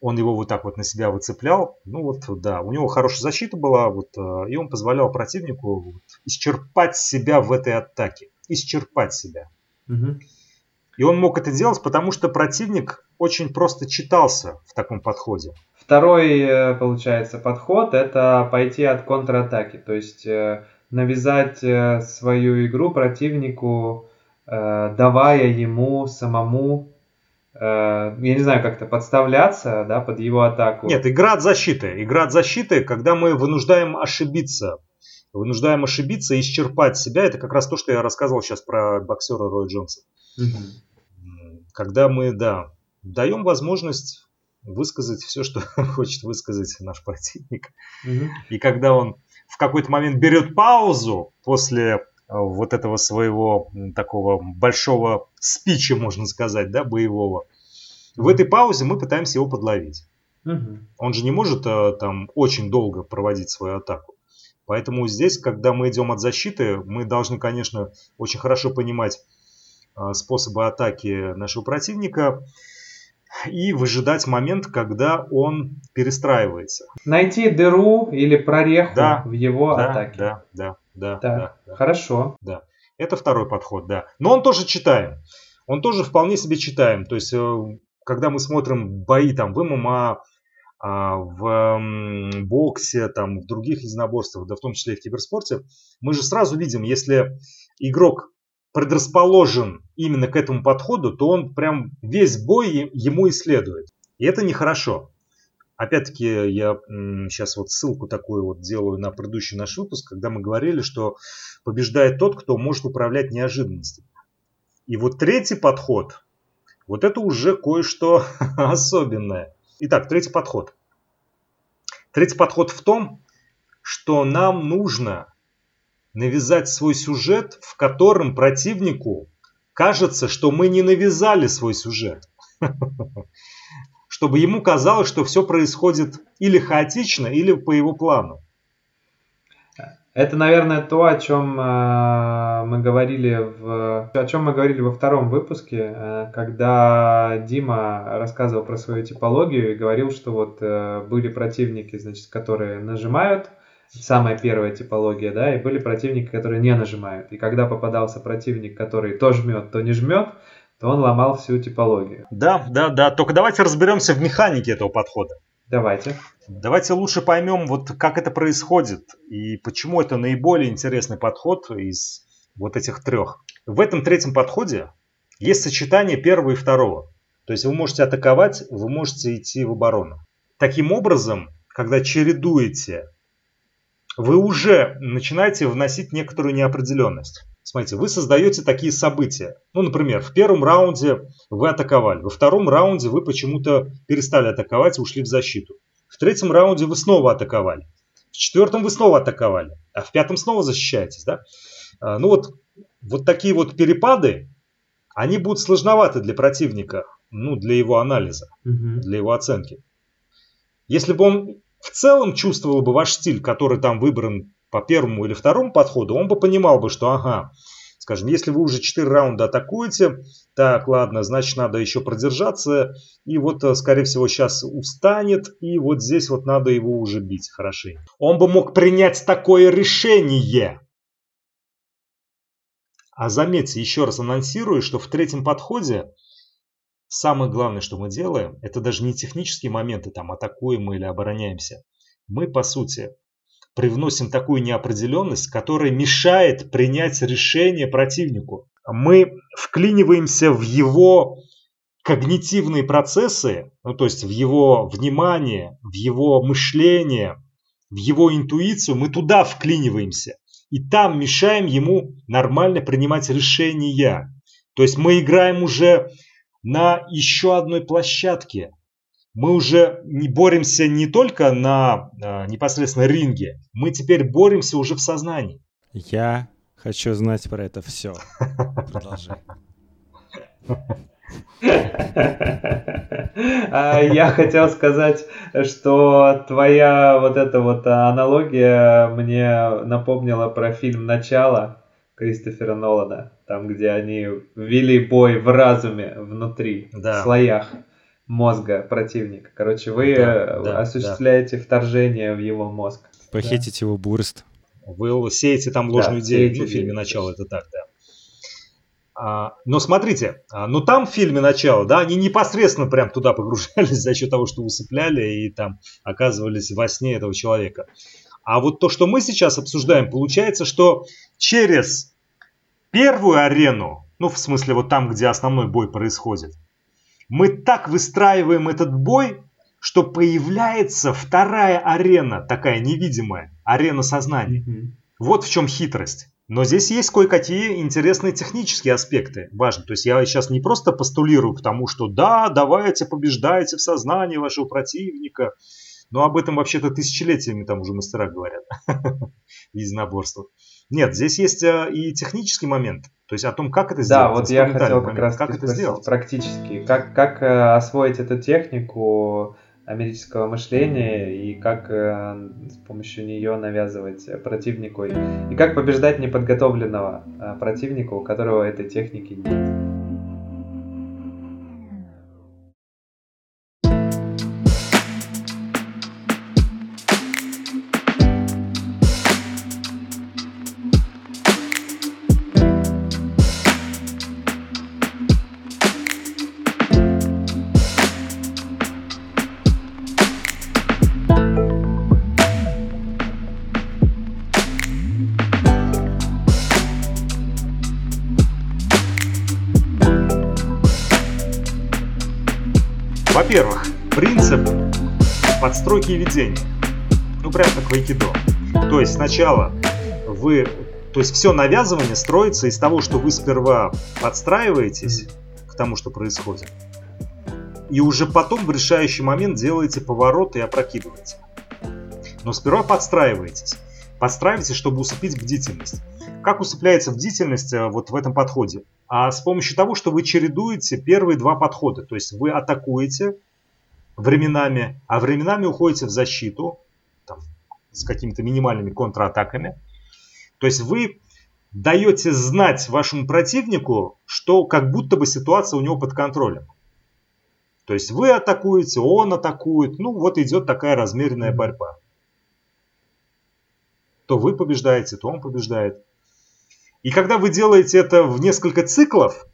он его вот так вот на себя выцеплял. Ну вот, да, у него хорошая защита была, вот, э, и он позволял противнику вот, исчерпать себя в этой атаке. Исчерпать себя. Угу. И он мог это делать, потому что противник очень просто читался в таком подходе. Второй, э, получается, подход – это пойти от контратаки. То есть э, навязать свою игру противнику, давая ему самому Э, я не знаю, как-то подставляться, да, под его атаку. Нет, игра от защиты. Игра от защиты, когда мы вынуждаем ошибиться. Вынуждаем ошибиться и исчерпать себя. Это как раз то, что я рассказывал сейчас про боксера Роя Джонса. Угу. Когда мы, да, даем возможность высказать все, что *laughs* хочет высказать наш противник. Угу. И когда он в какой-то момент берет паузу после э, вот этого своего такого большого спича, можно сказать, да, боевого. В этой паузе мы пытаемся его подловить. Угу. Он же не может э, там очень долго проводить свою атаку. Поэтому здесь, когда мы идем от защиты, мы должны, конечно, очень хорошо понимать способы атаки нашего противника и выжидать момент, когда он перестраивается. Найти дыру или прореху да, в его да, атаке. Да, да, да. Так, да, да. Хорошо. Да. Это второй подход, да. Но он тоже читаем. Он тоже вполне себе читаем. То есть, э, когда мы смотрим бои там в ММА, а, в боксе, там, в других единоборствах, да в том числе и в киберспорте, мы же сразу видим, если игрок предрасположен именно к этому подходу, то он прям весь бой ему исследует. И это нехорошо. Опять-таки, я сейчас вот ссылку такую вот делаю на предыдущий наш выпуск, когда мы говорили, что побеждает тот, кто может управлять неожиданностями. И вот третий подход, вот это уже кое-что *laughs* особенное. Итак, третий подход. Третий подход в том, что нам нужно навязать свой сюжет, в котором противнику кажется, что мы не навязали свой сюжет. *laughs* чтобы ему казалось, что все происходит или хаотично, или по его плану. Это, наверное, то, о чем э, мы говорили в, о чем мы говорили во втором выпуске, э, когда Дима рассказывал про свою типологию и говорил, что вот э, были противники, значит, которые нажимают, самая первая типология, да, и были противники, которые не нажимают. И когда попадался противник, который то жмет, то не жмет, то он ломал всю типологию. Да, да, да. Только давайте разберемся в механике этого подхода. Давайте. Давайте лучше поймем, вот как это происходит и почему это наиболее интересный подход из вот этих трех. В этом третьем подходе есть сочетание первого и второго. То есть вы можете атаковать, вы можете идти в оборону. Таким образом, когда чередуете, вы уже начинаете вносить некоторую неопределенность. Смотрите, вы создаете такие события. Ну, например, в первом раунде вы атаковали, во втором раунде вы почему-то перестали атаковать и ушли в защиту. В третьем раунде вы снова атаковали. В четвертом вы снова атаковали, а в пятом снова защищаетесь. Да? А, ну вот, вот такие вот перепады, они будут сложноваты для противника, ну, для его анализа, угу. для его оценки. Если бы он в целом чувствовал бы ваш стиль, который там выбран по первому или второму подходу, он бы понимал бы, что ага, скажем, если вы уже 4 раунда атакуете, так, ладно, значит, надо еще продержаться, и вот, э, скорее всего, сейчас устанет, и вот здесь вот надо его уже бить хорошенько. Он бы мог принять такое решение. А заметьте, еще раз анонсирую, что в третьем подходе самое главное, что мы делаем, это даже не технические моменты, там, атакуем мы или обороняемся. Мы, по сути, привносим такую неопределенность, которая мешает принять решение противнику. Мы вклиниваемся в его когнитивные процессы, ну, то есть в его внимание, в его мышление, в его интуицию, мы туда вклиниваемся. И там мешаем ему нормально принимать решения. То есть мы играем уже на еще одной площадке. Мы уже не боремся не только на э, непосредственно ринге, мы теперь боремся уже в сознании. Я хочу знать про это все. *laughs* Продолжай. А, я хотел сказать, что твоя вот эта вот аналогия мне напомнила про фильм «Начало» Кристофера Нолана, там, где они вели бой в разуме внутри, да. в слоях мозга противника. Короче, вы да, да, осуществляете да. вторжение в его мозг. Похитить да. его бурст. Вы сеете там ложную да, идею в фильме «Начало», это так, да. А, но смотрите, а, ну там в фильме начало, да, они непосредственно прям туда погружались *laughs* за счет того, что усыпляли и там оказывались во сне этого человека. А вот то, что мы сейчас обсуждаем, получается, что через первую арену, ну в смысле вот там, где основной бой происходит, мы так выстраиваем этот бой, что появляется вторая арена, такая невидимая, арена сознания. Mm-hmm. Вот в чем хитрость. Но здесь есть кое-какие интересные технические аспекты важны. То есть я сейчас не просто постулирую к тому, что да, давайте побеждайте в сознании вашего противника. Но об этом вообще-то тысячелетиями там уже мастера говорят. *laughs* Единоборство. Нет, здесь есть э, и технический момент. То есть о том, как это сделать. Да, вот я хотел как раз как это сделать. практически. Как, как э, освоить эту технику, американского мышления и как э, с помощью нее навязывать противнику и как побеждать неподготовленного э, противника, у которого этой техники нет. Подстройки и ведения. Ну, прям как в айкидо. То есть сначала вы... То есть все навязывание строится из того, что вы сперва подстраиваетесь к тому, что происходит. И уже потом в решающий момент делаете поворот и опрокидываете. Но сперва подстраиваетесь. Подстраиваетесь, чтобы усыпить бдительность. Как усыпляется бдительность э, вот в этом подходе? А с помощью того, что вы чередуете первые два подхода. То есть вы атакуете временами, а временами уходите в защиту там, с какими-то минимальными контратаками. То есть вы даете знать вашему противнику, что как будто бы ситуация у него под контролем. То есть вы атакуете, он атакует, ну вот идет такая размеренная борьба. То вы побеждаете, то он побеждает. И когда вы делаете это в несколько циклов,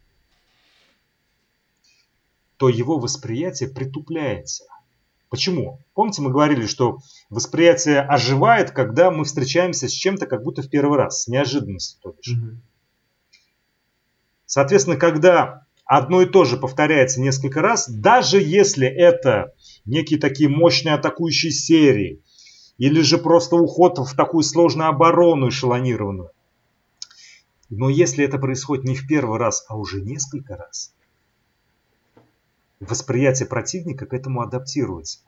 то его восприятие притупляется. Почему? Помните, мы говорили, что восприятие оживает, когда мы встречаемся с чем-то как будто в первый раз, с неожиданностью, то бишь. Соответственно, когда одно и то же повторяется несколько раз, даже если это некие такие мощные атакующие серии, или же просто уход в такую сложную оборону эшелонированную, но если это происходит не в первый раз, а уже несколько раз, восприятие противника к этому адаптируется.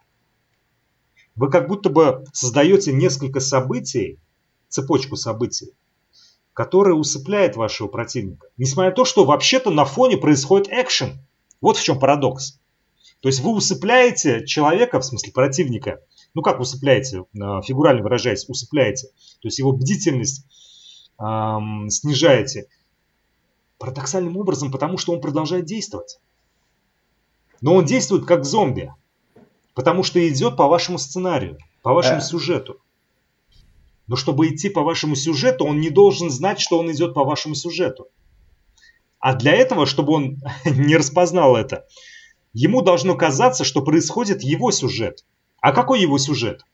Вы как будто бы создаете несколько событий, цепочку событий, которая усыпляет вашего противника. Несмотря на то, что вообще-то на фоне происходит экшен. Вот в чем парадокс. То есть вы усыпляете человека, в смысле противника, ну как усыпляете, а, фигурально выражаясь, усыпляете. То есть его бдительность эм, снижаете. Парадоксальным образом, потому что он продолжает действовать. Но он действует как зомби. Потому что идет по вашему сценарию, по вашему а. сюжету. Но чтобы идти по вашему сюжету, он не должен знать, что он идет по вашему сюжету. А для этого, чтобы он *laughs* не распознал это, ему должно казаться, что происходит его сюжет. А какой его сюжет?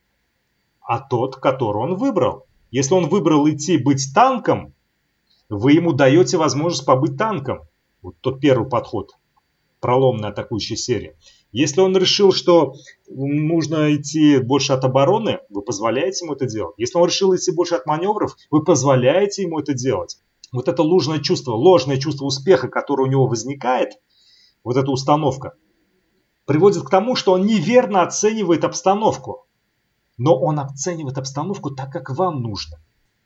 А тот, который он выбрал. Если он выбрал идти быть танком, вы ему даете возможность побыть танком. Вот тот первый подход, проломная атакующая серия. Если он решил, что нужно идти больше от обороны, вы позволяете ему это делать. Если он решил идти больше от маневров, вы позволяете ему это делать. Вот это ложное чувство, ложное чувство успеха, которое у него возникает, вот эта установка, приводит к тому, что он неверно оценивает обстановку. Но он оценивает обстановку так, как вам нужно.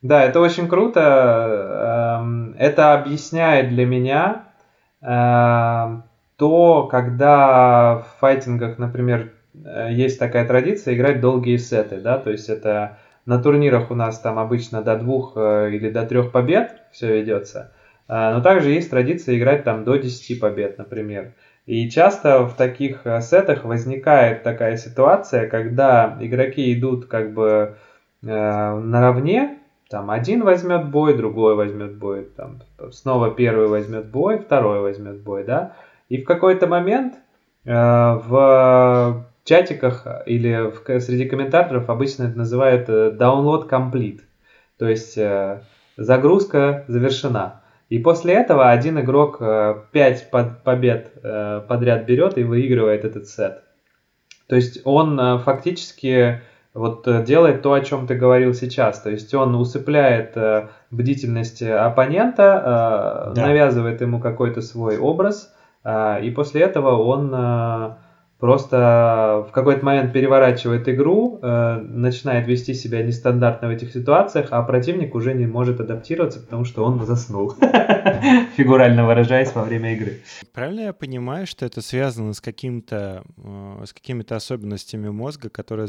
Да, это очень круто. Эм, это объясняет для меня эм, то, когда в файтингах, например, э, есть такая традиция играть долгие сеты, да, то есть это на турнирах у нас там обычно до двух э, или до трех побед все ведется, э, но также есть традиция играть там до 10 побед, например. И часто в таких сетах возникает такая ситуация, когда игроки идут как бы э, наравне, там один возьмет бой, другой возьмет бой, там снова первый возьмет бой, второй возьмет бой, да, и в какой-то момент э, в чатиках или в, среди комментаторов обычно это называют э, download complete. То есть э, загрузка завершена. И после этого один игрок 5 под, побед подряд берет и выигрывает этот сет. То есть он фактически вот делает то, о чем ты говорил сейчас. То есть он усыпляет бдительность оппонента, да. навязывает ему какой-то свой образ – и после этого он а, просто в какой-то момент переворачивает игру, а, начинает вести себя нестандартно в этих ситуациях, а противник уже не может адаптироваться, потому что он заснул, *laughs* фигурально выражаясь во время игры. Правильно я понимаю, что это связано с каким-то с какими-то особенностями мозга, которые,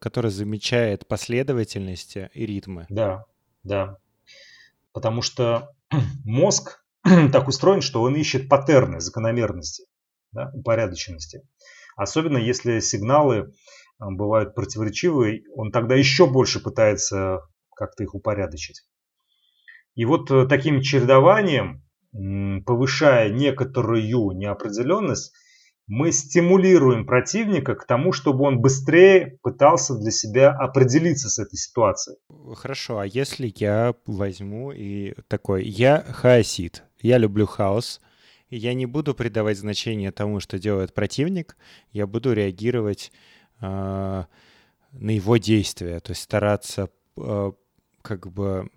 который замечает последовательности и ритмы? Да, да. Потому что *clears throat* мозг *clears throat* так устроен, что он ищет паттерны, закономерности, да, упорядоченности. Особенно если сигналы а, бывают противоречивые, он тогда еще больше пытается как-то их упорядочить. И вот э, таким чередованием, повышая некоторую неопределенность, мы стимулируем противника к тому, чтобы он быстрее пытался для себя определиться с этой ситуацией. Хорошо, а если я возьму и такой, я хаосит, я люблю хаос, я не буду придавать значение тому, что делает противник, я буду реагировать э, на его действия, то есть стараться э, как бы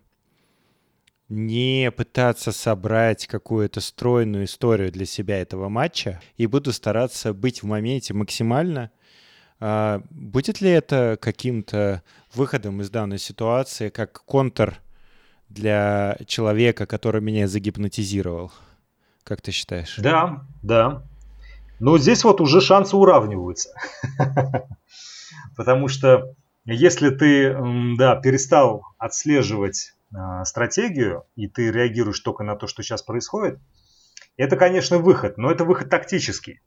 не пытаться собрать какую-то стройную историю для себя этого матча и буду стараться быть в моменте максимально. А, будет ли это каким-то выходом из данной ситуации, как контр для человека, который меня загипнотизировал? Как ты считаешь? Да, да. Но здесь вот уже шансы уравниваются. *laughs* Потому что если ты да, перестал отслеживать а, стратегию, и ты реагируешь только на то, что сейчас происходит, это, конечно, выход, но это выход тактический.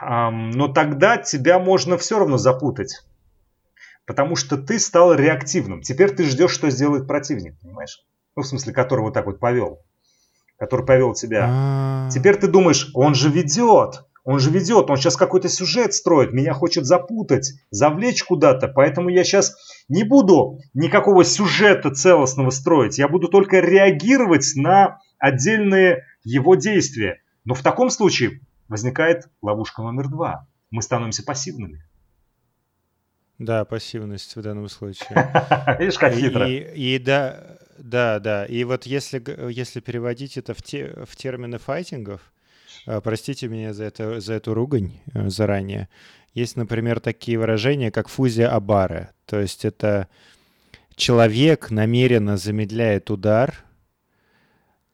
Но тогда тебя можно все равно запутать. Потому что ты стал реактивным. Теперь ты ждешь, что сделает противник, понимаешь? Ну, в смысле, который вот так вот повел. Который повел тебя. А. Теперь ты думаешь, он же ведет. Он же ведет, он сейчас какой-то сюжет строит, меня хочет запутать, завлечь куда-то, поэтому я сейчас не буду никакого сюжета целостного строить, я буду только реагировать на отдельные его действия. Но в таком случае возникает ловушка номер два. Мы становимся пассивными. Да, пассивность в данном случае. *laughs* Видишь, как хитро. И, и да, да, да. И вот если, если переводить это в, те, в термины файтингов, а, простите меня за, это, за эту ругань э, заранее. Есть, например, такие выражения, как фузия абаре. То есть это человек намеренно замедляет удар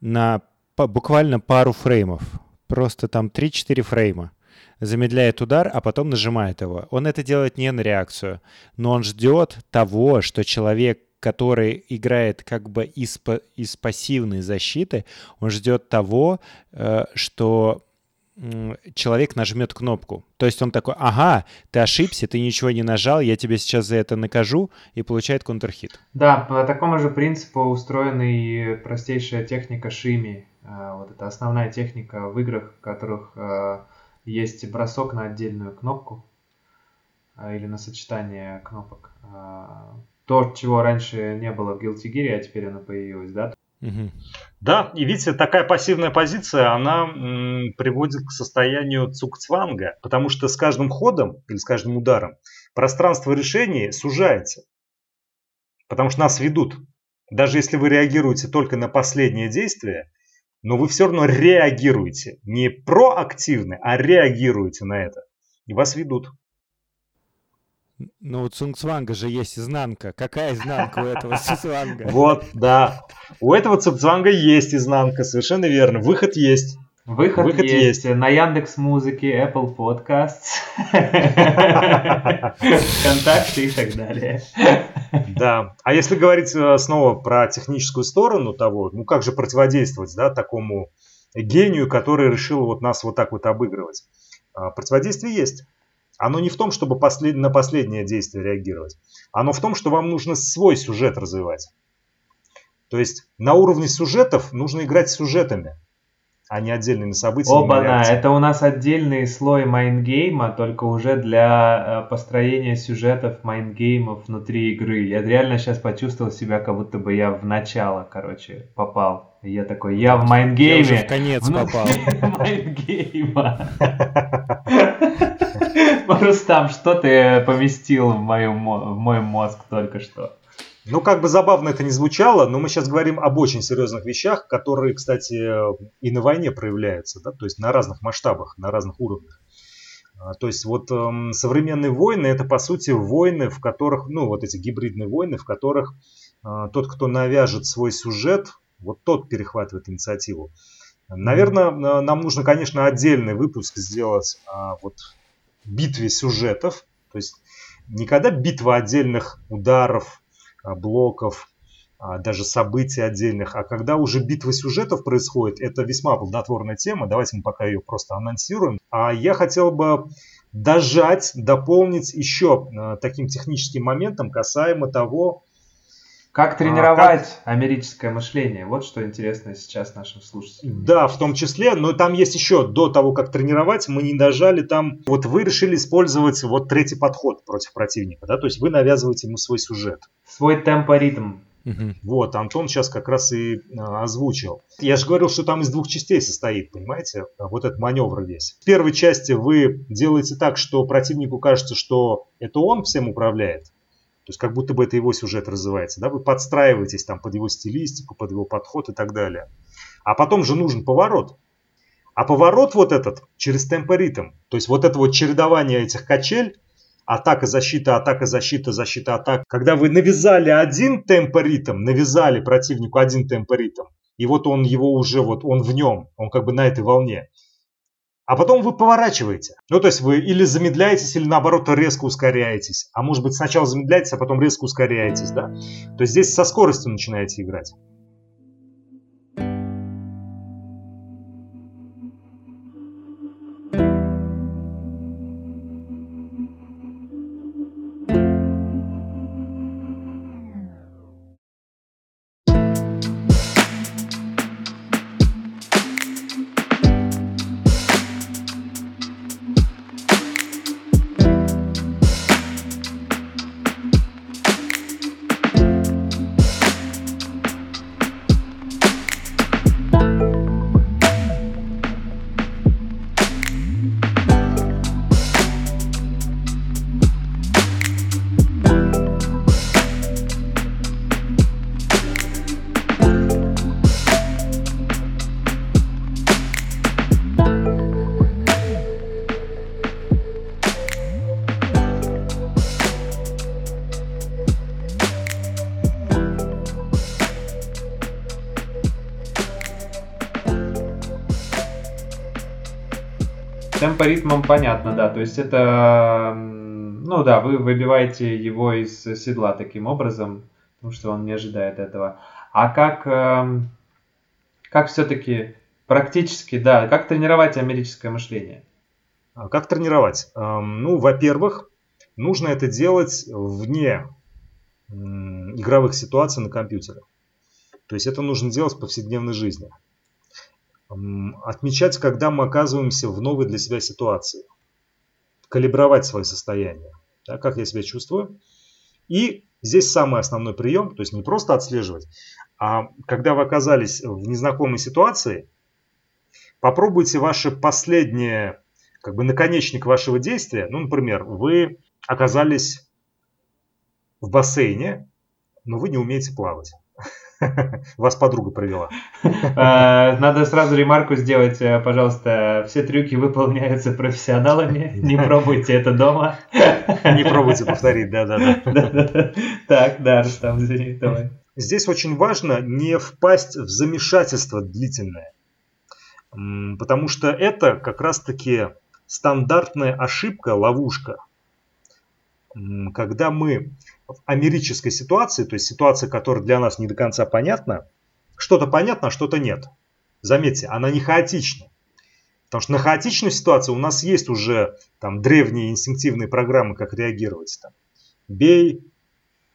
на буквально пару фреймов. Просто там 3-4 фрейма. Замедляет удар, а потом нажимает его. Он это делает не на реакцию, но он ждет того, что человек который играет как бы из, из пассивной защиты, он ждет того, э, что человек нажмет кнопку. То есть он такой, ага, ты ошибся, ты ничего не нажал, я тебе сейчас за это накажу, и получает контрхит. Да, по такому же принципу устроена и простейшая техника шими. Э, вот это основная техника в играх, в которых э, есть бросок на отдельную кнопку или на сочетание кнопок то, чего раньше не было в Guilty Gear, а теперь оно появилось, да? Угу. Да, и видите, такая пассивная позиция, она м, приводит к состоянию цукцванга, потому что с каждым ходом или с каждым ударом пространство решений сужается, потому что нас ведут. Даже если вы реагируете только на последнее действие, но вы все равно реагируете. Не проактивны, а реагируете на это. И вас ведут. Ну, у Цунгцванга же есть изнанка. Какая изнанка у этого *laughs* Цунгцванга? Вот, да. У этого Цунгцванга есть изнанка, совершенно верно. Выход есть. Выход, Выход есть. есть на Яндекс Музыке, Apple Podcasts, *laughs* ВКонтакте и так далее. Да. А если говорить э, снова про техническую сторону того, ну как же противодействовать да, такому гению, который решил вот нас вот так вот обыгрывать? А, противодействие есть. Оно не в том, чтобы послед... на последнее действие реагировать. Оно в том, что вам нужно свой сюжет развивать. То есть на уровне сюжетов нужно играть сюжетами а не отдельными событиями. Оба-на, это у нас отдельный слой mind game а, только уже для э, построения сюжетов mind game ов внутри игры. Я реально сейчас почувствовал себя, как будто бы я в начало, короче, попал. я такой, я в mind game е. Я уже в конец попал. *laughs* mind game а. Рустам, что ты поместил в, мою, в мой мозг только что? Ну, как бы забавно это не звучало, но мы сейчас говорим об очень серьезных вещах, которые, кстати, и на войне проявляются, да, то есть на разных масштабах, на разных уровнях. А, то есть вот э, современные войны это по сути войны, в которых, ну вот эти гибридные войны, в которых э, тот, кто навяжет свой сюжет, вот тот перехватывает инициативу. Наверное, нам нужно, конечно, отдельный выпуск сделать о вот, битве сюжетов. То есть не когда битва отдельных ударов, блоков, а, даже событий отдельных. А когда уже битва сюжетов происходит, это весьма плодотворная тема. Давайте мы пока ее просто анонсируем. А я хотел бы дожать, дополнить еще а, таким техническим моментом касаемо того, как тренировать а, как... американское мышление? Вот что интересно сейчас нашим слушателям. Да, в том числе, но там есть еще, до того, как тренировать, мы не дожали там, вот вы решили использовать вот третий подход против противника, да, то есть вы навязываете ему свой сюжет. Свой темпоритм. Угу. Вот, Антон сейчас как раз и а, озвучил. Я же говорил, что там из двух частей состоит, понимаете, вот этот маневр весь. В первой части вы делаете так, что противнику кажется, что это он всем управляет, то есть как будто бы это его сюжет развивается. Да? Вы подстраиваетесь там под его стилистику, под его подход и так далее. А потом же нужен поворот. А поворот вот этот через темпоритм, то есть вот это вот чередование этих качель, атака, защита, атака, защита, защита, атака. Когда вы навязали один темпоритм, навязали противнику один темпоритм, и вот он его уже, вот он в нем, он как бы на этой волне а потом вы поворачиваете. Ну, то есть вы или замедляетесь, или наоборот резко ускоряетесь. А может быть сначала замедляетесь, а потом резко ускоряетесь, да? То есть здесь со скоростью начинаете играть. По ритмам понятно, да. То есть это, ну да, вы выбиваете его из седла таким образом, потому что он не ожидает этого. А как, эм, как все-таки практически, да, как тренировать американское мышление? А как тренировать? Эм, ну, во-первых, нужно это делать вне игровых ситуаций на компьютере. То есть это нужно делать в повседневной жизни отмечать, когда мы оказываемся в новой для себя ситуации, калибровать свое состояние, да, как я себя чувствую. И здесь самый основной прием, то есть не просто отслеживать, А когда вы оказались в незнакомой ситуации, попробуйте ваше последнее, как бы наконечник вашего действия. Ну, например, вы оказались в бассейне, но вы не умеете плавать. *laughs* *laughs* Вас подруга провела. А, надо сразу ремарку сделать, э, пожалуйста. Все трюки выполняются профессионалами. *laughs* Не пробуйте это дома. *laughs* Не пробуйте повторить, да-да-да. Так, да, Рустам, извини, давай. Здесь очень важно не впасть в замешательство длительное. Потому что это как раз-таки стандартная ошибка, ловушка. Когда мы в амерической ситуации, то есть ситуация, которая для нас не до конца понятна, что-то понятно, а что-то нет. Заметьте, она не хаотична. Потому что на хаотичную ситуацию у нас есть уже там древние инстинктивные программы, как реагировать. Там. Бей,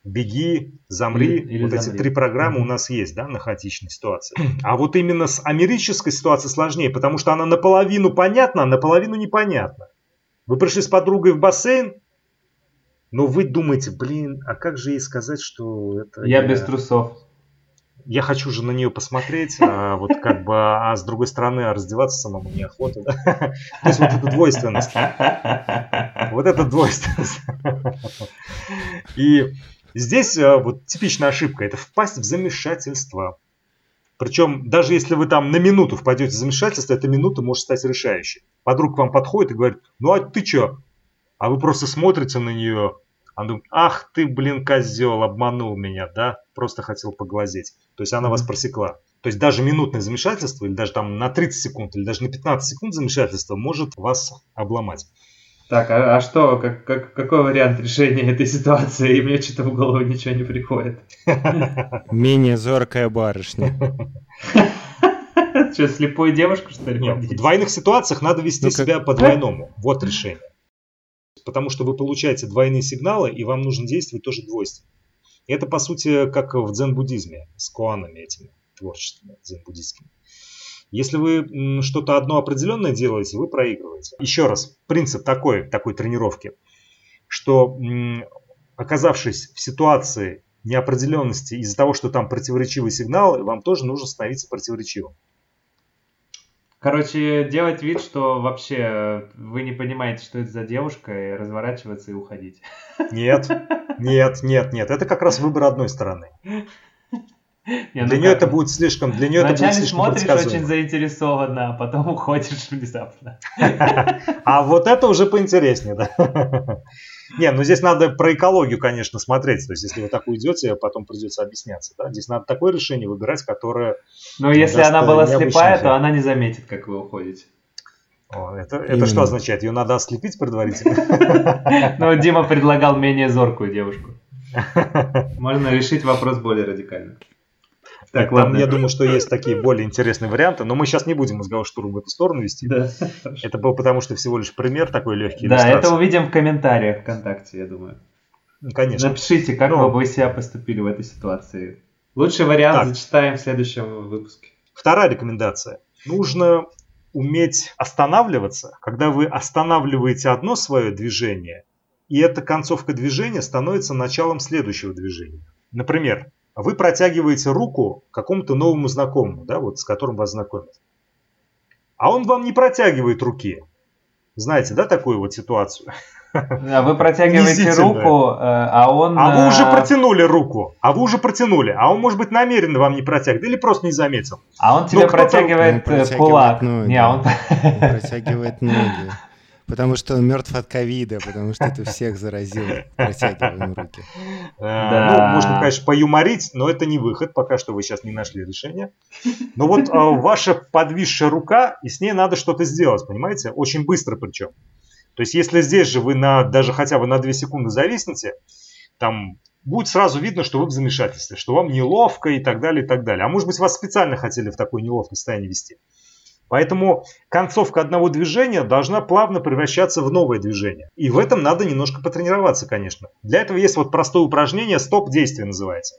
беги, замри. Или, или вот замри. эти три программы mm-hmm. у нас есть, да, на хаотичной ситуации. А вот именно с амерической ситуацией сложнее, потому что она наполовину понятна, а наполовину непонятна. Вы пришли с подругой в бассейн, но вы думаете, блин, а как же ей сказать, что это... Я, я... без трусов. Я хочу же на нее посмотреть, а вот как бы, а с другой стороны, а раздеваться самому неохота, да? То есть вот эта двойственность. Вот эта двойственность. И здесь а, вот типичная ошибка, это впасть в замешательство. Причем, даже если вы там на минуту впадете в замешательство, эта минута может стать решающей. Подруг к вам подходит и говорит, ну а ты что? А вы просто смотрите на нее, она думает, ах ты, блин, козел, обманул меня, да? Просто хотел поглазеть. То есть она вас просекла. То есть даже минутное замешательство, или даже там на 30 секунд, или даже на 15 секунд замешательство может вас обломать. Так, а, а что, как, как, какой вариант решения *laughs* этой ситуации? И мне что-то в голову ничего не приходит. *laughs* Менее зоркая барышня. *laughs* Что, слепую девушку, что ли? Нет, в двойных ситуациях надо вести ну, себя по-двойному. Вот решение потому что вы получаете двойные сигналы, и вам нужно действовать тоже двойственно. Это, по сути, как в дзен-буддизме, с куанами этими творческими дзен-буддистскими. Если вы что-то одно определенное делаете, вы проигрываете. Еще раз, принцип такой, такой тренировки, что оказавшись в ситуации неопределенности из-за того, что там противоречивый сигнал, вам тоже нужно становиться противоречивым. Короче, делать вид, что вообще вы не понимаете, что это за девушка, и разворачиваться и уходить. Нет, нет, нет, нет. Это как раз выбор одной стороны. Не, ну для нее это будет слишком, для нее Вначале это будет слишком смотришь очень заинтересованно, а потом *laughs* уходишь внезапно. *laughs* А вот это уже поинтереснее, да. *laughs* Не, ну здесь надо про экологию, конечно, смотреть. То есть, если вы так уйдете, потом придется объясняться. Да? Здесь надо такое решение выбирать, которое... Ну, если она была слепая, то она не заметит, как вы уходите. О, это, это что означает? Ее надо ослепить предварительно? Ну, Дима предлагал менее зоркую девушку. Можно решить вопрос более радикально. Так, Там, ладно. я думаю, что есть такие более интересные варианты, но мы сейчас не будем разговор штурм в эту сторону вести. Да. Это был потому, что всего лишь пример такой легкий. Да, это увидим в комментариях ВКонтакте, я думаю. Конечно. Напишите, как ну, вы себя поступили в этой ситуации. Лучший вариант так. зачитаем в следующем выпуске. Вторая рекомендация. Нужно уметь останавливаться, когда вы останавливаете одно свое движение, и эта концовка движения становится началом следующего движения. Например, вы протягиваете руку какому-то новому знакомому, да, вот с которым вас знакомят. А он вам не протягивает руки. Знаете, да, такую вот ситуацию? А вы протягиваете руку, э, а он... А вы уже э, протянули руку, а вы уже протянули, а он, может быть, намеренно вам не протягивает или просто не заметил. А он тебе ну, протягивает, он протягивает кулак. Ноги. Не, он... он протягивает ноги. Потому что он мертв от ковида, потому что это всех заразило. Протягиваем руки. Да. Ну, можно, конечно, поюморить, но это не выход, пока что вы сейчас не нашли решение. Но вот а, ваша подвисшая рука, и с ней надо что-то сделать, понимаете? Очень быстро причем. То есть, если здесь же вы на, даже хотя бы на 2 секунды зависнете, там будет сразу видно, что вы в замешательстве, что вам неловко и так далее, и так далее. А может быть, вас специально хотели в такое неловкое состояние вести. Поэтому концовка одного движения должна плавно превращаться в новое движение. И в этом надо немножко потренироваться, конечно. Для этого есть вот простое упражнение «стоп-действие» называется.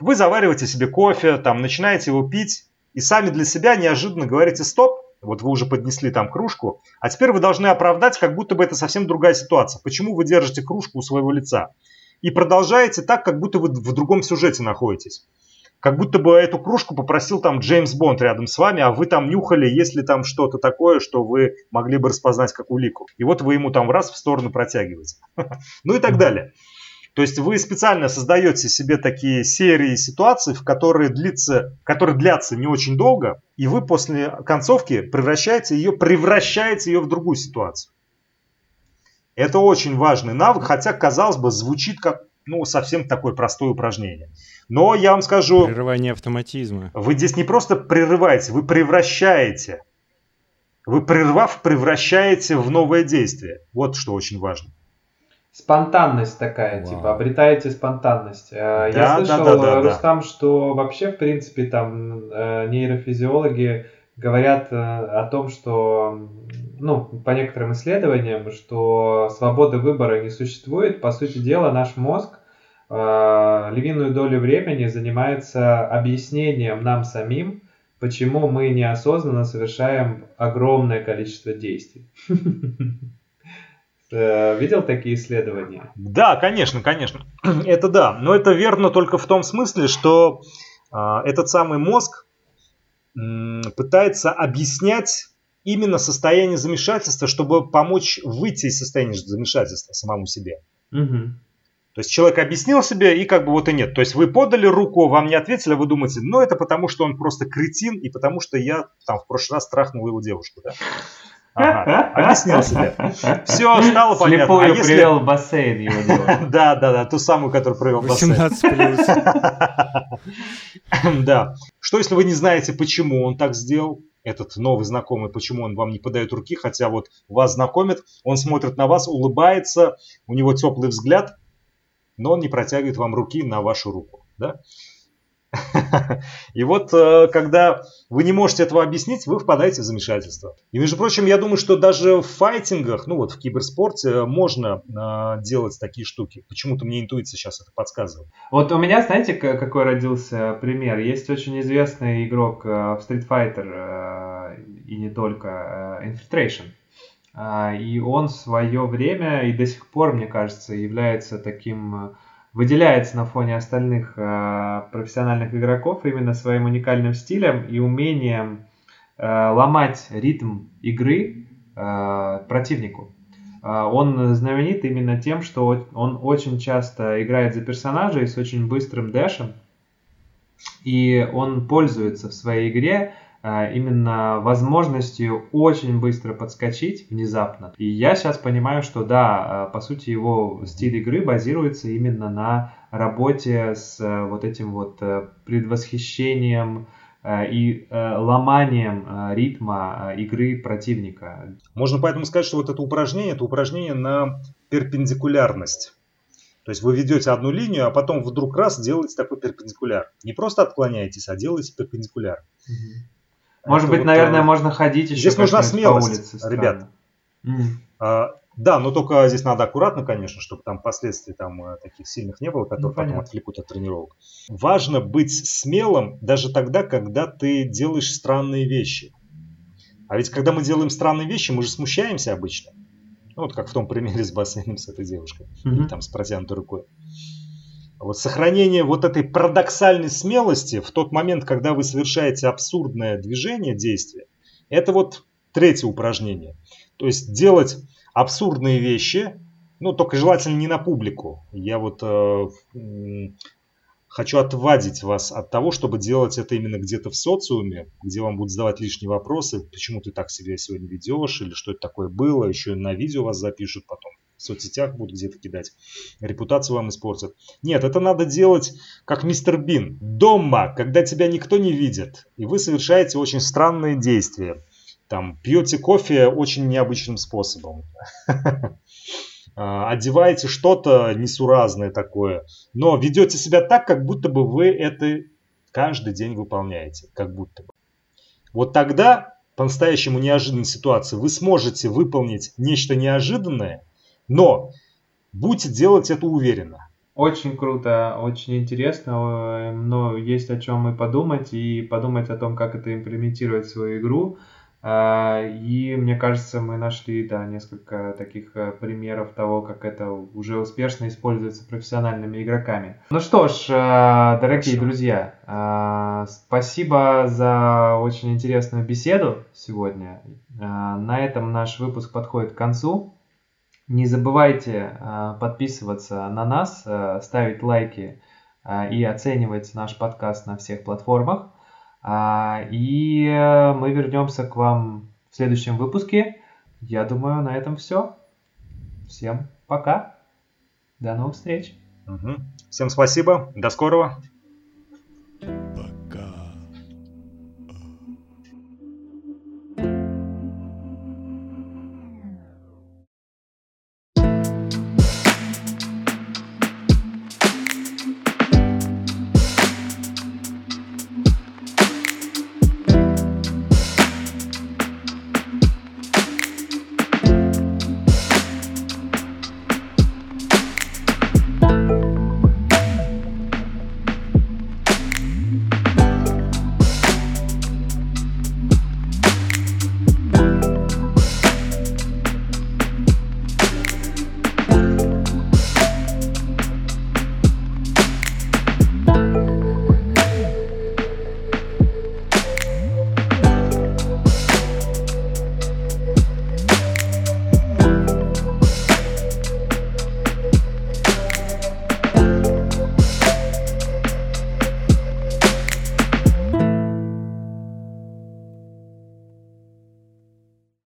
Вы завариваете себе кофе, там, начинаете его пить, и сами для себя неожиданно говорите «стоп», вот вы уже поднесли там кружку, а теперь вы должны оправдать, как будто бы это совсем другая ситуация. Почему вы держите кружку у своего лица? И продолжаете так, как будто вы в другом сюжете находитесь. Как будто бы эту кружку попросил там Джеймс Бонд рядом с вами, а вы там нюхали, если там что-то такое, что вы могли бы распознать как улику. И вот вы ему там раз в сторону протягиваете. *laughs* Ну и так далее. То есть вы специально создаете себе такие серии ситуаций, в которые, длится, которые длятся не очень долго, и вы после концовки превращаете ее, превращаете ее в другую ситуацию. Это очень важный навык, хотя, казалось бы, звучит как ну, совсем такое простое упражнение. Но я вам скажу... Прерывание автоматизма. Вы здесь не просто прерываете, вы превращаете. Вы прервав, превращаете в новое действие. Вот что очень важно. Спонтанность такая, Вау. типа, обретаете спонтанность. Э, да, я слышал, да, да, да, Рустам, что вообще, в принципе, там э, нейрофизиологи говорят э, о том, что, ну, по некоторым исследованиям, что свободы выбора не существует. По сути дела, наш мозг э, львиную долю времени занимается объяснением нам самим, почему мы неосознанно совершаем огромное количество действий. Э, видел такие исследования? Да, конечно, конечно. *clears throat* Это да. Но это верно только в том смысле, что э, этот самый мозг пытается объяснять именно состояние замешательства, чтобы помочь выйти из состояния замешательства самому себе. Угу. То есть человек объяснил себе и как бы вот и нет. То есть вы подали руку, вам не ответили, а вы думаете, ну это потому что он просто кретин и потому что я там в прошлый раз трахнул его девушку. Да? Ага, объяснил себе. Все, стало понятно. Слепую а если... привел бассейн его *laughs* Да, да, да, ту самую, которую провел бассейн. 18 плюс. *laughs* Да. Что если вы не знаете, почему он так сделал? этот новый знакомый, почему он вам не подает руки, хотя вот вас знакомит, он смотрит на вас, улыбается, у него теплый взгляд, но он не протягивает вам руки на вашу руку. Да? *laughs* И вот э, когда вы не можете этого объяснить, вы впадаете в замешательство. И, между прочим, я думаю, что даже в файтингах, ну вот в киберспорте, можно э, делать такие штуки. Почему-то мне интуиция сейчас это подсказывает. Вот у меня, знаете, какой родился пример? Есть очень известный игрок э, в Street Fighter и не только, Infiltration. И он в свое время и до сих пор, мне кажется, является таким выделяется на фоне остальных э, профессиональных игроков именно своим уникальным стилем и умением э, ломать ритм игры э, противнику. Э, он знаменит именно тем, что он очень часто играет за персонажей с очень быстрым дэшем, и он пользуется в своей игре а, именно возможностью очень быстро подскочить внезапно. И я сейчас понимаю, что да, а, по сути его стиль игры базируется именно на работе с а, вот этим вот предвосхищением и ломанием ритма игры противника. Можно поэтому сказать, что вот это упражнение, это упражнение на перпендикулярность. То есть вы ведете одну линию, а потом вдруг раз делаете такой перпендикуляр. Не просто отклоняетесь, а делаете перпендикуляр. Угу. Может быть, вот, наверное, можно ходить еще Здесь нужна смелость, улице, ребят. Mm. А, да, но только здесь надо аккуратно, конечно, чтобы там последствий там э, таких сильных не было, которые ну, потом отвлекут от тренировок. Важно быть смелым даже тогда, когда ты делаешь странные вещи. А ведь когда мы делаем странные вещи, мы же смущаемся обычно. Ну, вот как в том примере с бассейном с этой девушкой. Mm-hmm. Или там с протянутой рукой. Вот сохранение вот этой парадоксальной смелости в тот момент, когда вы совершаете абсурдное движение, действие, это вот третье упражнение. То есть делать абсурдные вещи, ну, только желательно не на публику. Я вот э, хочу отвадить вас от того, чтобы делать это именно где-то в социуме, где вам будут задавать лишние вопросы, почему ты так себя сегодня ведешь, или что это такое было, еще на видео вас запишут потом в соцсетях будут где-то кидать. Репутацию вам испортят. Нет, это надо делать как мистер Бин. Дома, когда тебя никто не видит, и вы совершаете очень странные действия. Там, пьете кофе очень необычным способом. *laughs* А, одеваете что-то несуразное такое, но ведете себя так, как будто бы вы это каждый день выполняете, как будто бы. Вот тогда, по-настоящему неожиданной ситуации, вы сможете выполнить нечто неожиданное, но будьте делать это уверенно. Очень круто, очень интересно, но есть о чем и подумать, и подумать о том, как это имплементировать в свою игру. А, и мне кажется, мы нашли да, несколько таких э, примеров того, как это уже успешно используется профессиональными игроками. Ну что ж, э, дорогие Хорошо. друзья, э, спасибо за очень интересную беседу сегодня. На этом наш выпуск подходит к концу. Не забывайте подписываться на нас, ставить лайки и оценивать наш подкаст на всех платформах. А, и э, мы вернемся к вам в следующем выпуске. Я думаю, на этом все. Всем пока. До новых встреч. Всем спасибо. До скорого.